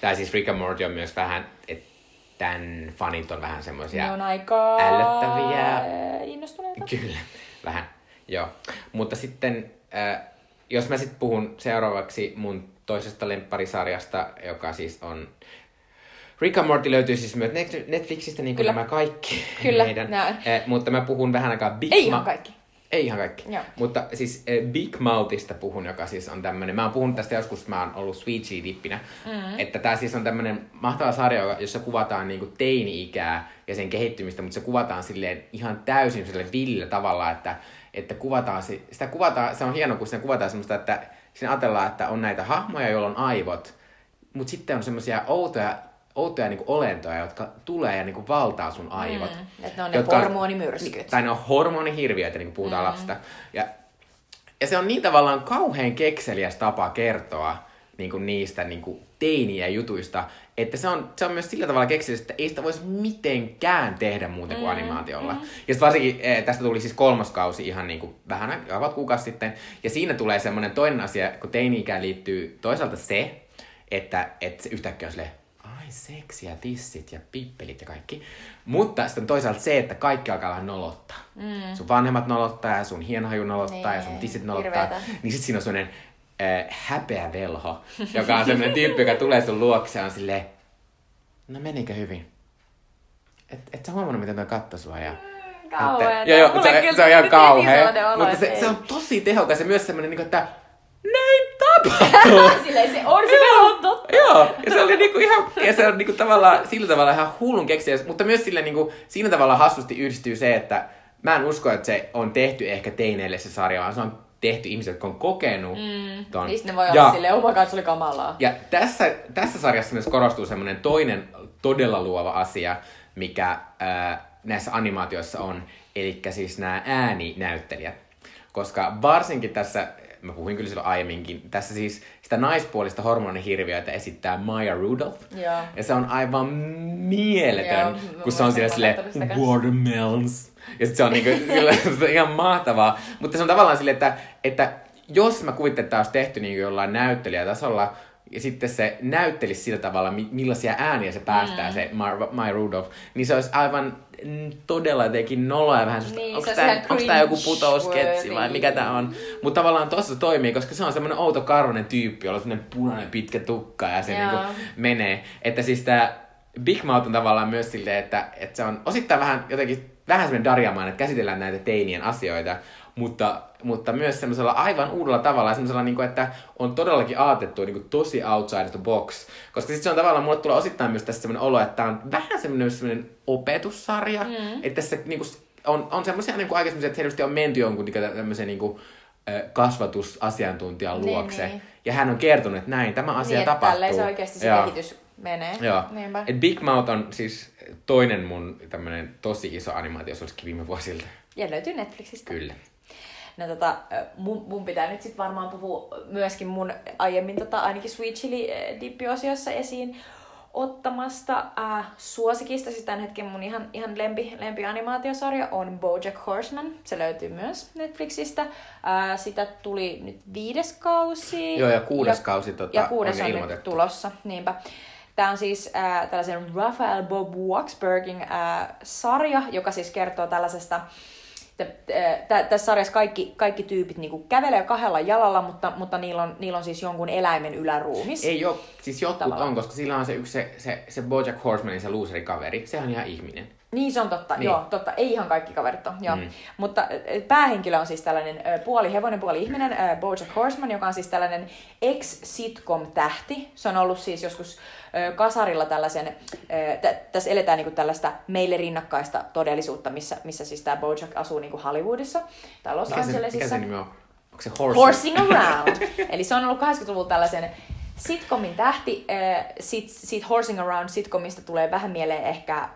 Tää siis Rick and Morty on myös vähän, että tämän fanit on vähän semmoisia ne on aika ällöttäviä. innostuneita. Kyllä, vähän. Joo. Mutta sitten, äh, jos mä sitten puhun seuraavaksi mun toisesta lempparisarjasta, joka siis on Rick and Morty löytyy siis myös Netflixistä, niin kuin Kyllä. nämä kaikki Kyllä, meidän. Äh, mutta mä puhun vähän aikaa Big Ei Ma- ihan kaikki. Ei ihan kaikki. Joo. Mutta siis äh, Big Mouthista puhun, joka siis on tämmönen, mä oon puhunut tästä joskus, mä oon ollut Sweet dippinä mm-hmm. että tää siis on tämmönen mahtava sarja, jossa kuvataan niinku teini-ikää ja sen kehittymistä, mutta se kuvataan silleen ihan täysin sille villä tavalla, että että kuvataan, sitä kuvataan, se on hieno, kun siinä kuvataan semmoista, että siinä ajatellaan, että on näitä hahmoja, joilla on aivot, mutta sitten on semmoisia outoja, outoja niin olentoja, jotka tulee ja niin valtaa sun aivot. Mm, että ne on ne hormonimyrskyt. Tai ne on hormonihirviöitä, niin kuin puhutaan mm. lapsista. Ja, ja se on niin tavallaan kauhean kekseliäs tapa kertoa niin kuin niistä niin kuin teiniä jutuista, että se on, se on myös sillä tavalla keksinyt, että ei sitä voisi mitenkään tehdä muuten kuin mm, animaatiolla. Mm. Ja varsinkin eh, tästä tuli siis kolmoskausi ihan niin kuin vähän aikaa kuukausi sitten. Ja siinä tulee semmoinen toinen asia, kun teini-ikään liittyy toisaalta se, että, että se yhtäkkiä on silleen, ai seksi ja tissit ja pippelit ja kaikki. Mutta sitten toisaalta se, että kaikki alkaa vähän nolottaa. Mm. Sun vanhemmat nolottaa ja sun hienhaju nolottaa niin, ja sun tissit nolottaa. Hirveetä. Niin sitten siinä on semmoinen äh, häpeä velho, joka on semmoinen tyyppi, joka tulee sun luokse on silleen, no menikö hyvin? Et, et sä huomannut, miten toi katto sua ja... Kauheeta. Joo, joo, se, se, on ihan kauhea. Mutta se, se, on tosi tehokas ja myös semmoinen, niin että näin tapahtuu. Silleen se on, se on totta. Joo, ja se oli niinku ihan, ja se on niinku tavallaan sillä tavalla ihan hullun keksiä, mutta myös sille niinku, siinä tavalla hassusti yhdistyy se, että mä en usko, että se on tehty ehkä teineille se sarja, vaan se on tehty ihmiset, jotka on kokenut mm. ton. Niistä ne voi ja, olla silleen, oh my God, se oli kamalaa. Ja tässä, tässä sarjassa myös korostuu semmoinen toinen todella luova asia, mikä ää, näissä animaatioissa on, eli siis nämä ääninäyttelijät. Koska varsinkin tässä, mä puhuin kyllä silloin aiemminkin, tässä siis sitä naispuolista hormonihirviöitä esittää Maya Rudolph. Ja, ja se on aivan mieletön, Joo, kun se on siellä silleen, watermelons. Ja sit se on niinku, on ihan mahtavaa. Mutta se on tavallaan silleen, että, että jos mä kuvittelen, että tämä olisi tehty niin jollain näyttelijätasolla, ja sitten se näyttelisi sillä tavalla, millaisia ääniä se päästää, mm. se My, My Rudolph, niin se olisi aivan todella jotenkin noloa ja vähän niin, onko tämä joku putousketsi vai mikä tämä on. Mutta tavallaan tuossa toimii, koska se on semmoinen outo karvonen tyyppi, jolla on semmoinen punainen pitkä tukka ja se niinku menee. Että siis tämä Big Mouth on tavallaan myös silleen, että, että se on osittain vähän jotenkin vähän semmoinen darjamaan, että käsitellään näitä teinien asioita, mutta, mutta myös semmoisella aivan uudella tavalla, semmoisella, niin kuin, että on todellakin aatettu niin kuin, tosi outside the box. Koska sitten se on tavallaan, mulle tulee osittain myös tässä semmoinen olo, että tämä on vähän semmoinen, semmoinen opetussarja, mm. että tässä niin kuin, on, on semmoisia niin aika semmoisia, että selvästi on menty jonkun niin tämmöisen niin kuin, kasvatusasiantuntijan niin, luokse. Niin, niin. Ja hän on kertonut, että näin tämä asia niin, tapahtuu. se oikeasti se ja. kehitys menee. Joo. Et Big Mouth on siis toinen mun tämmönen tosi iso animaatiosuosikki viime vuosilta. Ja löytyy Netflixistä. Kyllä. No tota, mun, mun pitää nyt sitten varmaan puhua myöskin mun aiemmin tota, ainakin Sweet Chili dippiosiossa esiin ottamasta äh, suosikista. Siis tämän hetken mun ihan, ihan lempi, lempi animaatiosarja on BoJack Horseman. Se löytyy myös Netflixistä. Äh, sitä tuli nyt viides kausi. Joo, ja kuudes ja, kausi tota, ja kuudes on, on nyt tulossa. Niinpä. Tämä on siis äh, tällaisen Raphael Bob Waxbergin äh, sarja, joka siis kertoo tällaisesta tässä sarjassa kaikki, kaikki tyypit niinku kävelee kahdella jalalla, mutta, mutta niillä, on, niillä on siis jonkun eläimen yläruumis. Ei ole, siis jotkut Tavallaan. on, koska sillä on se yksi, se, se, se Bojack Horsemanin se kaveri, se on ihan ihminen. Niin se on totta, niin. joo, totta. Ei ihan kaikki kaverit on, joo. Mm. Mutta päähenkilö on siis tällainen puoli hevonen, puoli ihminen, Bojack Horseman, joka on siis tällainen ex-sitcom-tähti. Se on ollut siis joskus kasarilla tällaisen, t- tässä eletään niinku tällaista meille rinnakkaista todellisuutta, missä, missä siis tämä Bojack asuu niinku Hollywoodissa tai Los Angelesissa. Mikä se nimi on? Onko se Horsing? Horsing Around. Eli se on ollut 80-luvulla tällaisen sitcomin tähti. Sit, sit Horsing Around sitcomista tulee vähän mieleen ehkä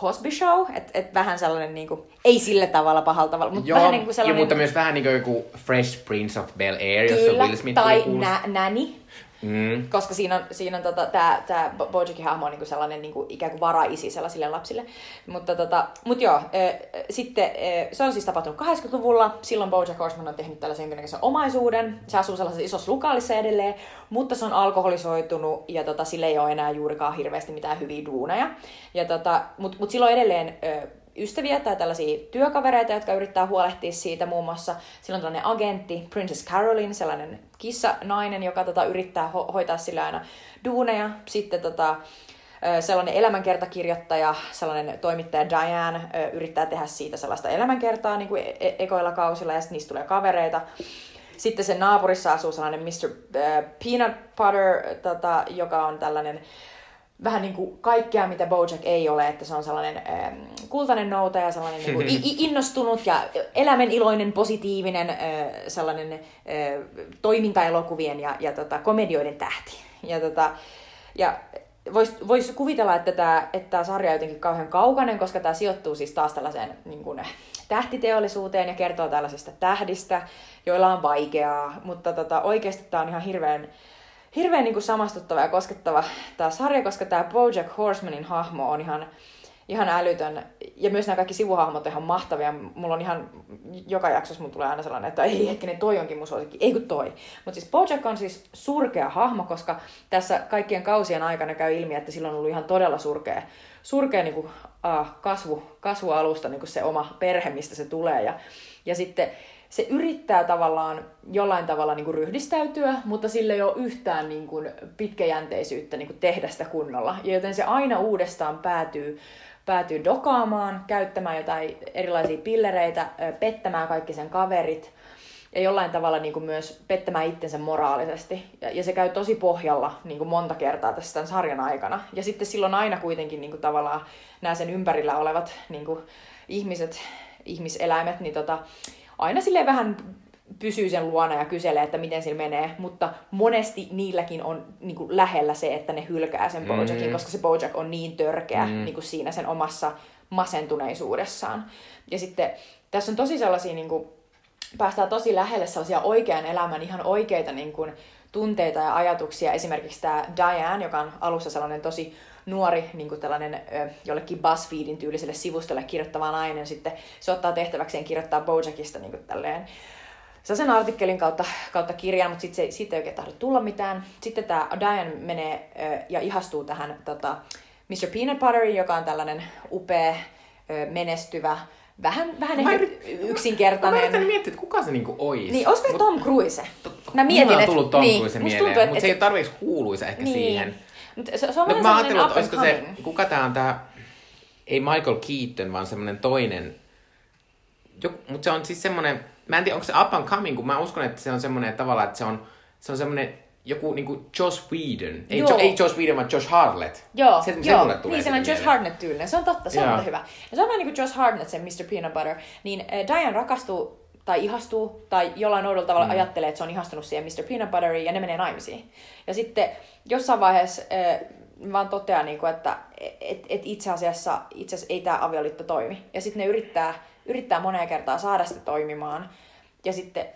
Cosby Show, että et vähän sellainen niinku, ei sillä tavalla pahalla tavalla, mutta Joo, vähän niinku sellainen... Jo, mutta myös vähän niinku joku Fresh Prince of Bel Air, jossa Will Smith tai nä- Nanny. Mm. Koska siinä on, siinä on tota, tämä tää Bojackin hahmo on niinku sellainen niinku, ikään kuin varaisi sellaisille lapsille. Mutta tota, mut joo, e, sitten e, se on siis tapahtunut 80-luvulla. Silloin Bojack Horseman on tehnyt tällaisen jonkinnäköisen omaisuuden. Se asuu sellaisessa isossa lukaalissa edelleen, mutta se on alkoholisoitunut ja tota, sille ei ole enää juurikaan hirveästi mitään hyviä duuneja. Ja tota, Mutta mut silloin edelleen e, ystäviä tai tällaisia työkavereita, jotka yrittää huolehtia siitä muun muassa. Silloin tällainen agentti, Princess Caroline, sellainen kissa-nainen, joka tota, yrittää ho- hoitaa sillä aina duuneja. Sitten tota, sellainen elämänkertakirjoittaja, sellainen toimittaja Diane yrittää tehdä siitä sellaista elämänkertaa niin kuin e-, e- ekoilla kausilla ja sitten niistä tulee kavereita. Sitten sen naapurissa asuu sellainen Mr. Peanut Butter, tota, joka on tällainen vähän niin kuin kaikkea, mitä Bojack ei ole, että se on sellainen ähm, kultainen noutaja, sellainen niin kuin innostunut ja elämäniloinen, positiivinen äh, sellainen äh, toimintaelokuvien ja, ja tota, komedioiden tähti. Ja, tota, ja voisi vois kuvitella, että tämä, että sarja on jotenkin kauhean kaukainen, koska tämä sijoittuu siis taas tällaiseen niin kuin, tähtiteollisuuteen ja kertoo tällaisista tähdistä, joilla on vaikeaa, mutta tota, oikeasti tämä on ihan hirveän hirveän niin kuin samastuttava ja koskettava tämä sarja, koska tämä Bojack Horsemanin hahmo on ihan, ihan älytön. Ja myös nämä kaikki sivuhahmot on ihan mahtavia. Mulla on ihan, joka jaksossa mun tulee aina sellainen, että ei hetkinen, toi onkin mun suosikki. Ei kun toi. Mutta siis Bojack on siis surkea hahmo, koska tässä kaikkien kausien aikana käy ilmi, että sillä on ollut ihan todella surkea, surkea niin kuin, uh, kasvu, kasvualusta niin kuin se oma perhe, mistä se tulee. Ja, ja sitten se yrittää tavallaan jollain tavalla niin kuin ryhdistäytyä, mutta sillä ei ole yhtään niin kuin pitkäjänteisyyttä niin kuin tehdä sitä kunnolla. Ja joten se aina uudestaan päätyy, päätyy dokaamaan, käyttämään jotain erilaisia pillereitä, pettämään kaikki sen kaverit ja jollain tavalla niin kuin myös pettämään itsensä moraalisesti. Ja, ja se käy tosi pohjalla niin kuin monta kertaa tässä tämän sarjan aikana. Ja sitten silloin aina kuitenkin niin kuin tavallaan nämä sen ympärillä olevat niin kuin ihmiset, ihmiseläimet, niin tota, aina sille vähän pysyy sen luona ja kyselee, että miten sillä menee, mutta monesti niilläkin on niin kuin, lähellä se, että ne hylkää sen Bojackin, mm. koska se Bojack on niin törkeä mm. niin kuin siinä sen omassa masentuneisuudessaan. Ja sitten tässä on tosi sellaisia, niin kuin, päästään tosi lähelle sellaisia oikean elämän ihan oikeita niin kuin, tunteita ja ajatuksia. Esimerkiksi tämä Diane, joka on alussa sellainen tosi nuori niin kuin tällainen jollekin BuzzFeedin tyyliselle sivustolle kirjoittava nainen sitten se ottaa tehtäväkseen kirjoittaa Bojackista niin kuin tälleen sen artikkelin kautta, kautta kirjaan, mutta sitten siitä ei oikein tahdo tulla mitään. Sitten tämä Diane menee ö, ja ihastuu tähän tota, Mr. Peanut Butteriin, joka on tällainen upea, ö, menestyvä, vähän, vähän ehkä yrit... yksinkertainen. Mä miettiä, että kuka se niinku ois. Niin, olisiko Mut... Tom Cruise? Mä mietin, että... tullut Tom niin, Cruise mieleen, tuntuu, mutta se ei ole tarpeeksi kuuluisa ehkä niin. siihen. Se, se on no, mä ajattelin, että olisiko se, kuka tää on tää, ei Michael Keaton, vaan semmonen toinen, mutta se on siis semmonen, mä en tiedä, onko se up and coming, kun mä uskon, että se on semmonen että tavallaan, että se on, se on semmonen joku niinku Josh Whedon. Ei, jo, ei Josh Whedon, vaan Josh Hartnett. Joo, se, se joo. tulee niin semmoinen Josh Hartnett tyylinen. Se on totta, se on hyvä. Ja se on vähän niin kuin Josh Hartnett, se Mr. Peanut Butter. Niin äh, Diane rakastuu tai ihastuu tai jollain oudolla tavalla mm. ajattelee, että se on ihastunut siihen Mr. Peanut Butteriin ja ne menee naimisiin. Ja sitten jossain vaiheessa äh, vaan toteaa, niin kuin, että et, et itse, asiassa, itse asiassa ei tämä avioliitto toimi. Ja sitten ne yrittää, yrittää moneen kertaa saada sitä toimimaan. Ja, sitten,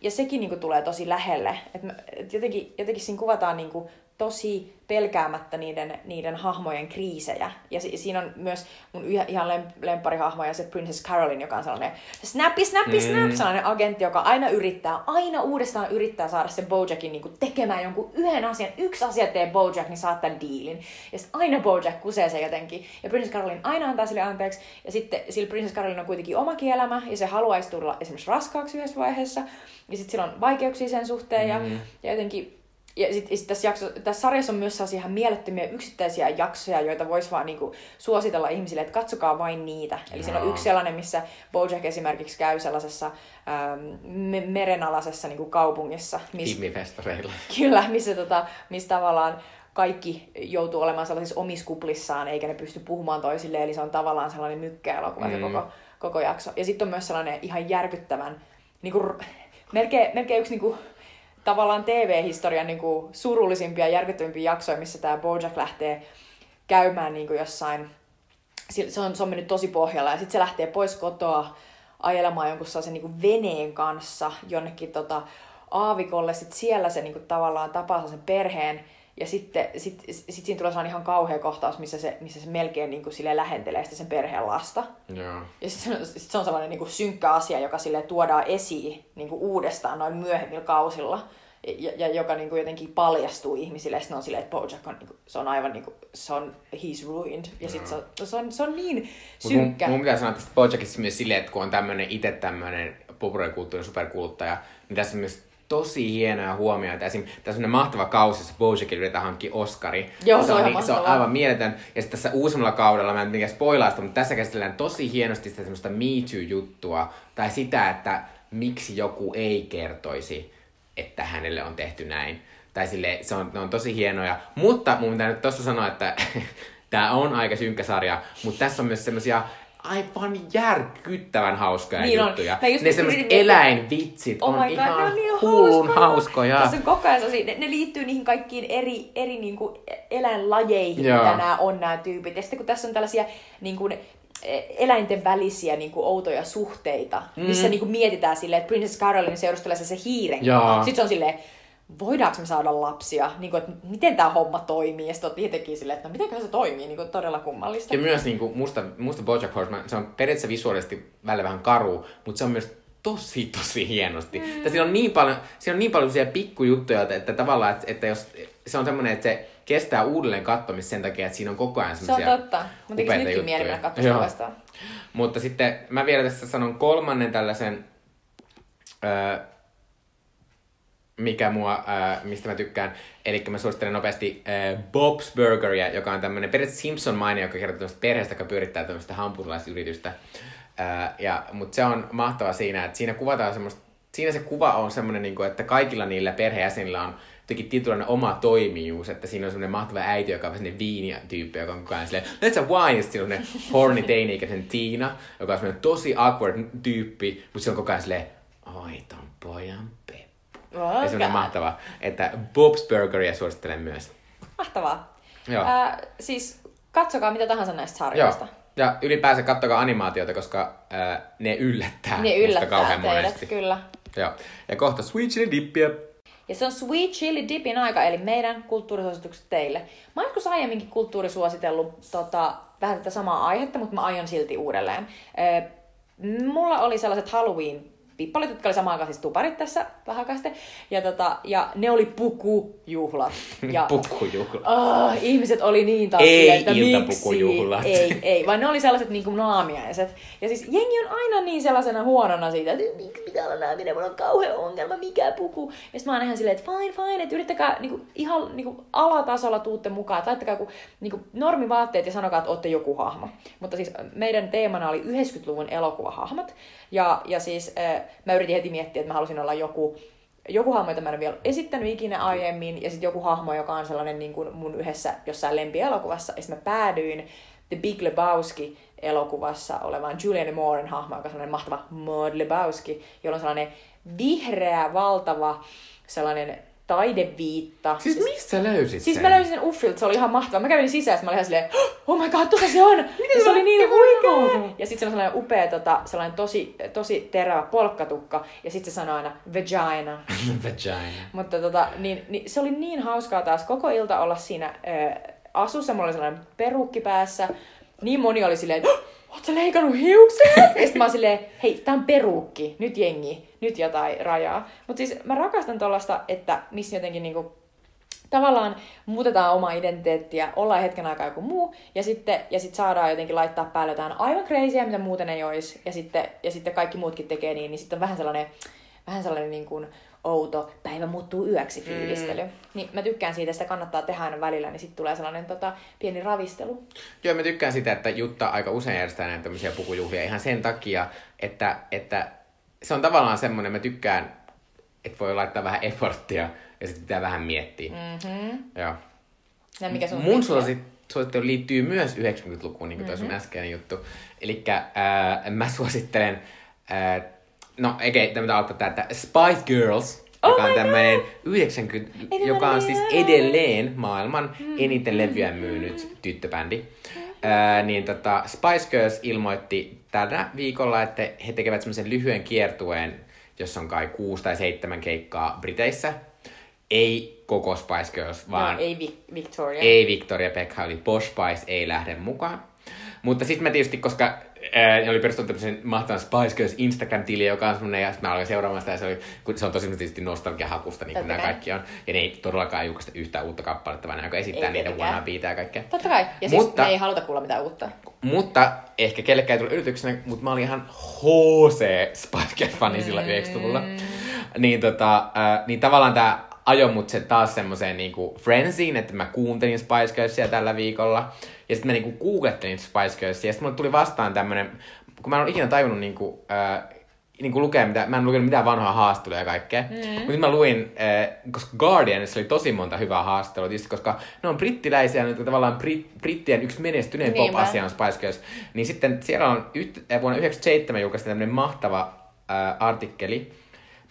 ja sekin niin kuin, tulee tosi lähelle. Et, et jotenkin, jotenkin siinä kuvataan niin kuin, tosi pelkäämättä niiden, niiden hahmojen kriisejä. Ja si- siinä on myös mun ihan lem- lempparihahmo ja se Princess Caroline, joka on sellainen snappy, snappy, snap, Mm. sellainen agentti, joka aina yrittää, aina uudestaan yrittää saada sen Bojackin niin tekemään jonkun yhden asian. Yksi asia tee Bojack, niin saat tämän diilin. Ja sitten aina Bojack kusee se jotenkin. Ja Princess Caroline aina antaa sille anteeksi. Ja sitten sillä Princess Caroline on kuitenkin omakin elämä, ja se haluaisi tulla esimerkiksi raskaaksi yhdessä vaiheessa. Ja sitten sillä on vaikeuksia sen suhteen, ja, Mm. ja jotenkin ja sitten sit tässä, jakso, tässä sarjassa on myös sellaisia ihan mielettömiä yksittäisiä jaksoja, joita voisi vaan niinku suositella ihmisille, että katsokaa vain niitä. Eli siinä on yksi sellainen, missä Bojack esimerkiksi käy sellaisessa ähm, me- merenalaisessa niinku kaupungissa, missä Filmifestareilla. Kyllä, missä, tota, missä tavallaan kaikki joutuu olemaan sellaisissa omissa kuplissaan, eikä ne pysty puhumaan toisilleen, eli se on tavallaan sellainen mykkäelokuva se Mm. koko, koko jakso. Ja sitten on myös sellainen ihan järkyttävän, niin kuin, melkein, melkein yksi niin kuin, tavallaan TV-historian niin kuin, surullisimpia ja järkyttävimpiä jaksoja, missä tämä Bojack lähtee käymään niin kuin jossain, se on, se on mennyt tosi pohjalla, ja sitten se lähtee pois kotoa ajelemaan jonkun sellaisen niin kuin veneen kanssa jonnekin tota, aavikolle. Sitten siellä se niin kuin, tavallaan tapaa sen perheen, ja sitten sit, sit siinä tulee sellainen ihan kauhea kohtaus, missä se, missä se melkein niin kuin, silleen lähentelee sitä sen perheen lasta. Joo. Ja sitten se, sit se on sellainen niin kuin, synkkä asia, joka sille tuodaan esiin niin kuin, uudestaan noin myöhemmillä kausilla. Ja, ja joka niin kuin, jotenkin paljastuu ihmisille. Ja sitten on silleen, että Bojack on, niin kuin, se on aivan niin kuin, se on, he's ruined. Ja sitten se, on- se, on, se on niin Mut synkkä. Mun, mun pitää sanoa tästä Bojackista myös silleen, että kun on tämmönen itse tämmönen populaarikulttuurin superkuluttaja, niin tässä myös tosi hienoja huomioita. Esim. tässä on mahtava kausi, jossa Bojackille yritetään hankkia Oscari. Joo, se on niin- se on mahtavaa. aivan mieletön. Ja sitten tässä uusimmalla kaudella, mä en mikään spoilaista, mutta tässä käsitellään tosi hienosti sitä semmoista Me Too-juttua. Tai sitä, että miksi joku ei kertoisi, että hänelle on tehty näin. Tai sille, se on, ne on tosi hienoja. Mutta mun pitää nyt tossa sanoa, että tämä on aika synkkä sarja, mutta tässä on myös semmoisia aivan järkyttävän hauskoja Niin on. juttuja. Just ne semmoiset eläinvitsit Oh on god, ihan on niin hullun hauskoja. hauskoja. Tässä on koko ajan sellaisia- ne, ne liittyy niihin kaikkiin eri, eri niin kuin eläinlajeihin, Joo. mitä nämä on nämä tyypit. Ja sitten kun tässä on tällaisia niin kuin, e- eläinten välisiä niin kuin, outoja suhteita, mm. missä niin kuin, mietitään silleen, että Princess Caroline seurustelee se, hiiren. Sitten se on silleen, voidaanko me saada lapsia, niin kuin, että miten tämä homma toimii, ja sitten on tietenkin silleen, että no miten se toimii, niin kuin, todella kummallista. Ja myös niinku, musta, musta Bojack Horseman, se on periaatteessa visuaalisesti välillä vähän karu, mutta se on myös tosi, tosi hienosti. Mm. siinä on niin paljon, siinä on niin paljon pikkujuttuja, että, että tavallaan, että, että jos se on semmoinen, että se kestää uudelleen katsomista sen takia, että siinä on koko ajan Se on semmoisia totta. Mun tekisi upeita nytkin mieli juttuja. mennä katsomaan Joo. uudestaan. Mutta sitten mä vielä tässä sanon kolmannen tällaisen, öö, mikä mua, öö, mistä mä tykkään. Eli mä suosittelen nopeasti öö, Bob's Burgeria, joka on tämmönen periaatteessa Simpson-mainen, joka kertoo tämmöistä perheestä, joka pyörittää tämmöistä hampurilaisyritystä. Öö, ja, mutta se on mahtava siinä, että siinä kuvataan semmoista, siinä se kuva on semmoinen, niin kuin, että kaikilla niillä perheenjäsenillä on jotenkin tietynlainen oma toimijuus, että siinä on semmoinen mahtava äiti, joka on semmoinen viini-tyyppi, joka on koko ajan silleen, let's have wine, ja sitten on horny teini-ikäisen Tiina, joka on semmoinen tosi awkward tyyppi, mutta se on koko ajan silleen, oi ton pojan peppu. Oh, Ja se on God. mahtavaa, että Bob's Burgeria suosittelen myös. Mahtavaa. Joo. Ää, siis katsokaa mitä tahansa näistä Joo. sarjoista. Ja ylipäänsä kattokaa animaatiota, koska ää, ne yllättää, Ne yllättää kauhean teidät, monesti. kyllä. Joo. Ja kohta Sweet Chili Dippiä. Ja se on Sweet Chili Dipin aika, eli meidän kulttuurisuositukset teille. Mä oon joskus aiemminkin kulttuurisuositellut tota, vähän tätä samaa aihetta, mutta mä aion silti uudelleen. Ee, mulla oli sellaiset Halloween pippalit, jotka oli samaan aikaan siis tuparit tässä sitten. Ja, tota, ja ne oli pukujuhlat. Ja, Pukkujuhla. Oh, ihmiset oli niin taas Ei silleen, että miksi? Ei, ei, vaan ne oli sellaiset niin kuin naamiaiset. Ja siis jengi on aina niin sellaisena huonona siitä, että miksi pitää olla naaminen, mulla on kauhean ongelma, mikä puku. Ja sitten mä oon ihan silleen, että fine, fine, että yrittäkää niin kuin, ihan niin kuin, alatasolla tuutte mukaan, laittakaa joku niin kuin, normivaatteet ja sanokaa, että olette joku hahmo. Mutta siis meidän teemana oli 90-luvun elokuvahahmot. Ja, ja siis äh, mä yritin heti miettiä, että mä halusin olla joku joku hahmo, jota mä en ole vielä esittänyt ikinä aiemmin, ja sitten joku hahmo, joka on sellainen niin kuin mun yhdessä jossain lempielokuvassa, ja mä päädyin The Big Lebowski elokuvassa olevaan Julianne Mooren hahmo, joka on sellainen mahtava Maud Lebowski, jolla on sellainen vihreä, valtava, sellainen taideviitta. Siis missä löysit Siis sen? mä löysin sen Uffilta, se oli ihan mahtava. Mä kävin sisään, ja mä olin ihan silleen, oh my god, tuossa se on! ja se se oli niin huikea! Ja sitten se on sellainen upea, tota, sellainen tosi, tosi terävä polkkatukka, ja sitten se sanoi aina vagina. Vagina. Mutta tota, niin, niin, se oli niin hauskaa taas koko ilta olla siinä äh, asussa. Mulla oli sellainen perukki päässä. Niin moni oli silleen, oot sä leikannut hiukset? ja sitten mä oon silleen, hei, tää on perukki. Nyt jengi, nyt jotain rajaa. Mutta siis mä rakastan tollasta, että missä jotenkin niinku, tavallaan muutetaan omaa identiteettiä, ollaan hetken aikaa joku muu, ja sitten, ja sitten saadaan jotenkin laittaa päälle jotain aivan crazyä, mitä muuten ei olisi, ja sitten, ja sitten kaikki muutkin tekee niin, niin sitten on vähän sellainen, vähän sellainen niin kuin outo, päivä muuttuu yöksi fiilistely. Mm. Niin mä tykkään siitä, sitä kannattaa tehdä aina välillä, niin sitten tulee sellainen tota, pieni ravistelu. Joo, mä tykkään sitä, että Jutta aika usein järjestää näitä tämmöisiä pukujuhlia ihan sen takia, että, että se on tavallaan semmoinen, mä tykkään, että voi laittaa vähän efforttia ja sitten pitää vähän miettiä. Mm-hmm. Joo. Ja mikä sun Mun suosit, suosittelu liittyy myös 90-lukuun, niin kuin toi sun Mm-hmm. äskeinen juttu. Eli mä suosittelen, ää, no okei, okay, tämä aloittaa tää, että Spice Girls, Oh joka on tämmöinen 90, Enemmän joka on siis edelleen maailman Mm-hmm. eniten levyä myynyt tyttöbändi. Ää, niin tota, Spice Girls ilmoitti tällä viikolla, että he tekevät semmoisen lyhyen kiertueen, jossa on kai kuusi tai seitsemän keikkaa Briteissä. Ei koko Spice Girls, vaan Joo, ei Vi- Victoria. ei Victoria Beckham, eli Posh Spice ei lähde mukaan. Mutta sitten mä tietysti, koska ää, ne oli perustunut tämmöisen mahtavan Spice Girls Instagram-tili, joka on semmoinen, ja mä aloin seuraamaan sitä, ja se, oli, kun se on tosi tietysti nostalgiahakusta, niin kuin nämä kai. kaikki on. Ja ne ei todellakaan julkaista yhtään uutta kappaletta, vaan ne alkoi esittää Ei niitä wannabeita ja kaikkea. Totta kai. Ja siis Mutta- me ei haluta kuulla mitään uutta. Mutta ehkä kellekään ei tullut yllätyksenä, mutta mä olin ihan HC Spice Girls-fani sillä 90-luvulla. Niin, tota, äh, niin tavallaan tää ajoi mut se taas semmoiseen niinku frenziin, että mä kuuntelin Spice Girlsia tällä viikolla. Ja sitten mä niinku googlettelin Spice Girlsia. Ja sitten mulle tuli vastaan tämmönen, kun mä en ole ikinä tajunnut niinku, äh, niinku lukea mitä, mä en lukenut mitään vanhaa haastattelua ja kaikkea. Mm. Mutta nyt mä luin, äh, koska Guardianissa oli tosi monta hyvää haastattelua, tietysti koska ne on brittiläisiä, ne tavallaan brit, brittien yksi menestynein Niinpä. pop-asia on Spice Girls. Niin sitten siellä on yht, äh, vuonna 1997 julkaistiin tämmöinen mahtava äh, artikkeli,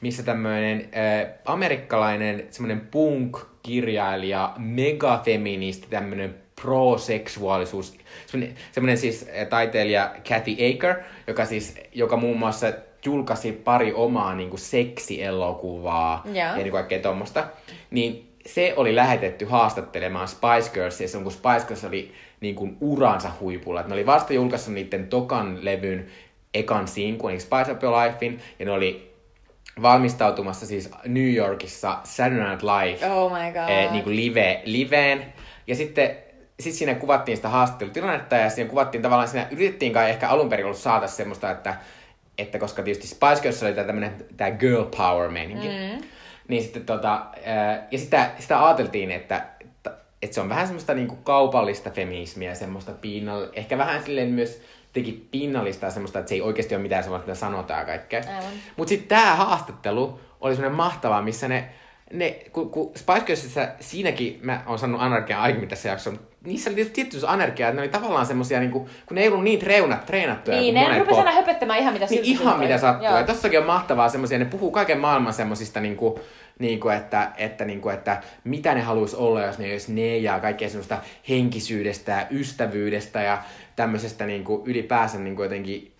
missä tämmöinen äh, amerikkalainen semmoinen punk-kirjailija, megafeministi, tämmöinen pro-seksuaalisuus, semmoinen, semmoinen siis äh, taiteilija Kathy Aker, joka siis, joka muun muassa julkaisi pari omaa niin kuin seksielokuvaa Joo. ja niin kaikkea tuommoista, niin se oli lähetetty haastattelemaan Spice Girlsia silloin, kun Spice Girls oli niin kuin uransa huipulla. Et ne oli vasta julkaissut niiden tokan levyn ekan sinkun, eli Spice Up Your Lifein, ja ne oli valmistautumassa siis New Yorkissa Saturday Night Live Oh my god. eh, niin kuin live, liveen. Ja sitten sit siinä kuvattiin sitä haastattelutilannetta ja siinä kuvattiin tavallaan, siinä yritettiin kai ehkä alun perin ollut saada semmoista, että, että koska tietysti Spice Girls oli tämmönen tää girl power meininki, mm. niin sitten tota, ja sitä, sitä ajateltiin, että, että, se on vähän semmoista niinku kaupallista feminismiä, semmoista pinnall, ehkä vähän silleen myös teki pinnallista semmoista, että se ei oikeasti ole mitään semmoista, mitä sanotaan kaikkea. Mutta sitten tämä haastattelu oli semmoinen mahtava, missä ne, ne kun, kun Spice Girlsissa siinäkin, mä oon sanonut anarkian aiemmin tässä jaksossa, mutta niissä oli tietysti tietty anarkia, että ne oli tavallaan semmosia, niinku, kun ne ei ollut niin treunat, treenattuja Niin, kuin ne rupesi aina höpöttämään ihan mitä niin ihan mitä sattuu. Joo. Ja tossakin on mahtavaa semmoisia, ne puhuu kaiken maailman semmosista niinku, niinku, että, että, niinku, että mitä ne haluaisi olla, jos ne ei olisi ne ja kaikkea semmoista henkisyydestä ja ystävyydestä ja tämmöisestä niinku, ylipäänsä niinku, jotenkin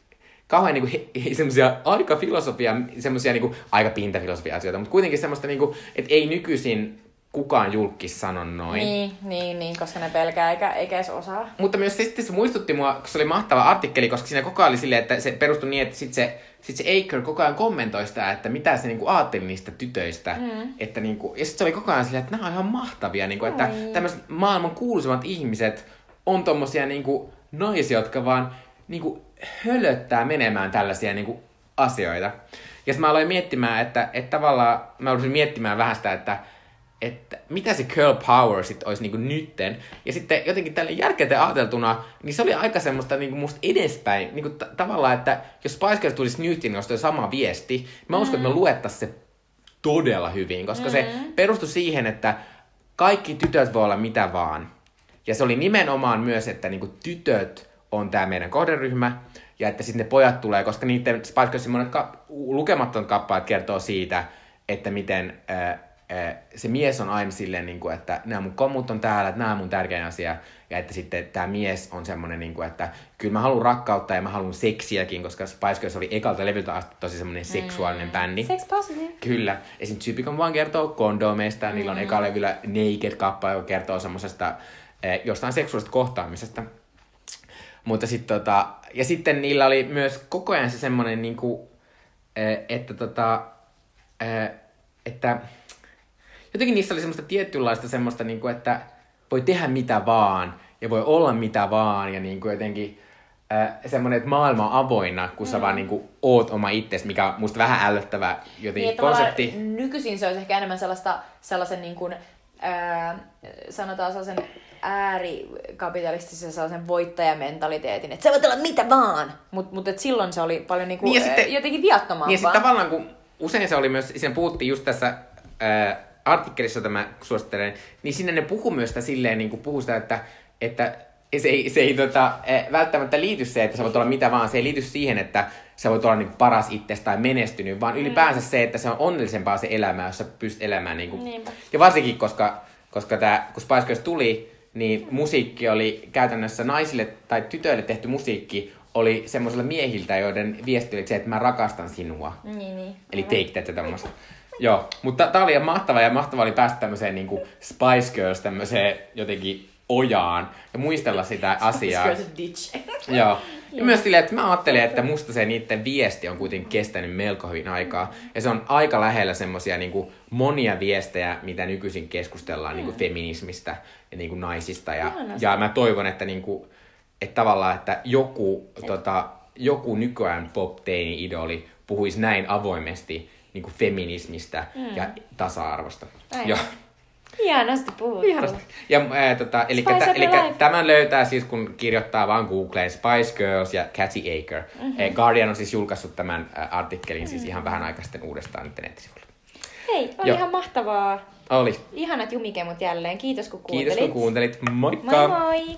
kauhean niinku, semmosia aika filosofia, semmosia niinku, aika pintafilosofia asioita, mutta kuitenkin semmoista, niinku, että ei nykyisin kukaan julkis sano noin. Niin, niin, niin, koska ne pelkää eikä, eikä edes osaa. Mutta myös se, sitten se muistutti mua, kun se oli mahtava artikkeli, koska siinä koko ajan oli silleen, että se perustui niin, että sit se, sit se Aker koko ajan kommentoi sitä, että mitä se niinku ajatteli niistä tytöistä. Mm. Että niinku, ja sitten se oli koko ajan silleen, että nämä on ihan mahtavia, niinku, että Oi. tämmöiset maailman kuuluisimmat ihmiset on tommosia niinku naisia, jotka vaan niinku hölöttää menemään tällaisia niinku asioita. Ja mä aloin miettimään, että, että tavallaan mä aloin miettimään vähän sitä, että että mitä se girl power sitten olisi niinku nytten. Ja sitten jotenkin tälle jälkikäteen ajateltuna, niin se oli aika semmoista niinku musta edespäin. Niinku t- tavallaan, että jos Spice Girls tulisi nyt, niin olisi sama viesti. Mä uskon, että me luettaisiin se todella hyvin, koska se perustui siihen, että kaikki tytöt voi olla mitä vaan. Ja se oli nimenomaan myös, että niinku tytöt on tämä meidän kohderyhmä, ja että sitten ne pojat tulee, koska niiden Spice Girlsin monet ka- lukemattomat kappaleet kertoo siitä, että miten, äh, eh, se mies on aina silleen, niin kuin, että nämä mun komut on täällä, että nämä on mun tärkein asia. Ja että sitten tämä mies on semmoinen, niin kuin, että kyllä mä haluan rakkautta ja mä haluan seksiäkin, koska Spice Girls oli ekalta levyltä asti tosi semmoinen seksuaalinen Mm. bändi. Sex positive. Kyllä. Esim. Typicon vaan kertoo kondomeista, mm. niillä on eka levyllä Naked-kappale, joka kertoo semmoisesta jostain seksuaalisesta kohtaamisesta. Mutta sitten tota, ja sitten niillä oli myös koko ajan se semmoinen niinku, eh, että tota, että jotenkin niissä oli semmoista tietynlaista semmoista niinku, että voi tehdä mitä vaan ja voi olla mitä vaan ja niinku jotenkin äh, semmoinen, että maailma on avoinna, kun sä vaan niinku oot oma itsesi, mikä on musta vähän ällöttävä jotenkin Niin, konsepti. nykyisin se olisi ehkä enemmän sellaista, sellaisen niin kuin, ää, sanotaan sellaisen äärikapitalistisen sellaisen voittajamentaliteetin, että sä voit olla mitä vaan, mutta mut, et silloin se oli paljon niin kuin, Niin ja sitten- jotenkin viattomampaa. Niin ja sitten tavallaan, kun usein se oli myös, siinä puhuttiin just tässä äh, artikkelissa, jota mä suosittelen, niin sinne ne puhuu myös sitä silleen, niin kuin puhuu sitä, että, että se ei, se ei tota, äh, välttämättä liity se, että sä voit olla mitä vaan, se ei liity siihen, että sä voit olla niin paras itsestä tai menestynyt, vaan ylipäänsä se, että se on onnellisempaa se elämä, jos sä pystyt elämään. Niin kuin, Niinpä. ja varsinkin, koska, koska tää, kun Spice Girls tuli, niin musiikki oli käytännössä naisille tai tytöille tehty musiikki oli semmoisilla miehiltä, joiden viesti oli se, että mä rakastan sinua. Niin, niin. Eli take that ja tämmöistä. Joo, mutta tää oli ihan mahtava ja mahtava oli päästä tämmöiseen niinku Spice Girls tämmöiseen jotenkin ojaan ja muistella sitä asiaa. Girls ditch. Joo. Ja myös silleen, että mä ajattelin, että musta se niiden viesti on kuitenkin kestänyt melko hyvin aikaa. Ja se on aika lähellä semmosia niinku monia viestejä, mitä nykyisin keskustellaan niinku feminismistä ja niinku naisista. Ja, Ihanasti. ja mä toivon, että niinku, että tavallaan, että joku, tota, joku nykyään pop-teini-idoli puhuisi näin avoimesti niinku feminismistä ja tasa-arvosta. Joo. Hienosti puhuttu. Ihanasti. Ja ää, tota, eli, tä, eli tämän löytää siis, kun kirjoittaa vaan Googleen Spice Girls ja Cathy Aker. Mm-hmm. Guardian on siis julkaissut tämän artikkelin siis ihan vähän aikaa sitten uudestaan nyt nettisivuilla. Hei, oli Joo. ihan mahtavaa. Oli. Ihanat jumikemut jälleen. Kiitos kun Kiitos kuuntelit. kun kuuntelit. Moikka! Moi moi!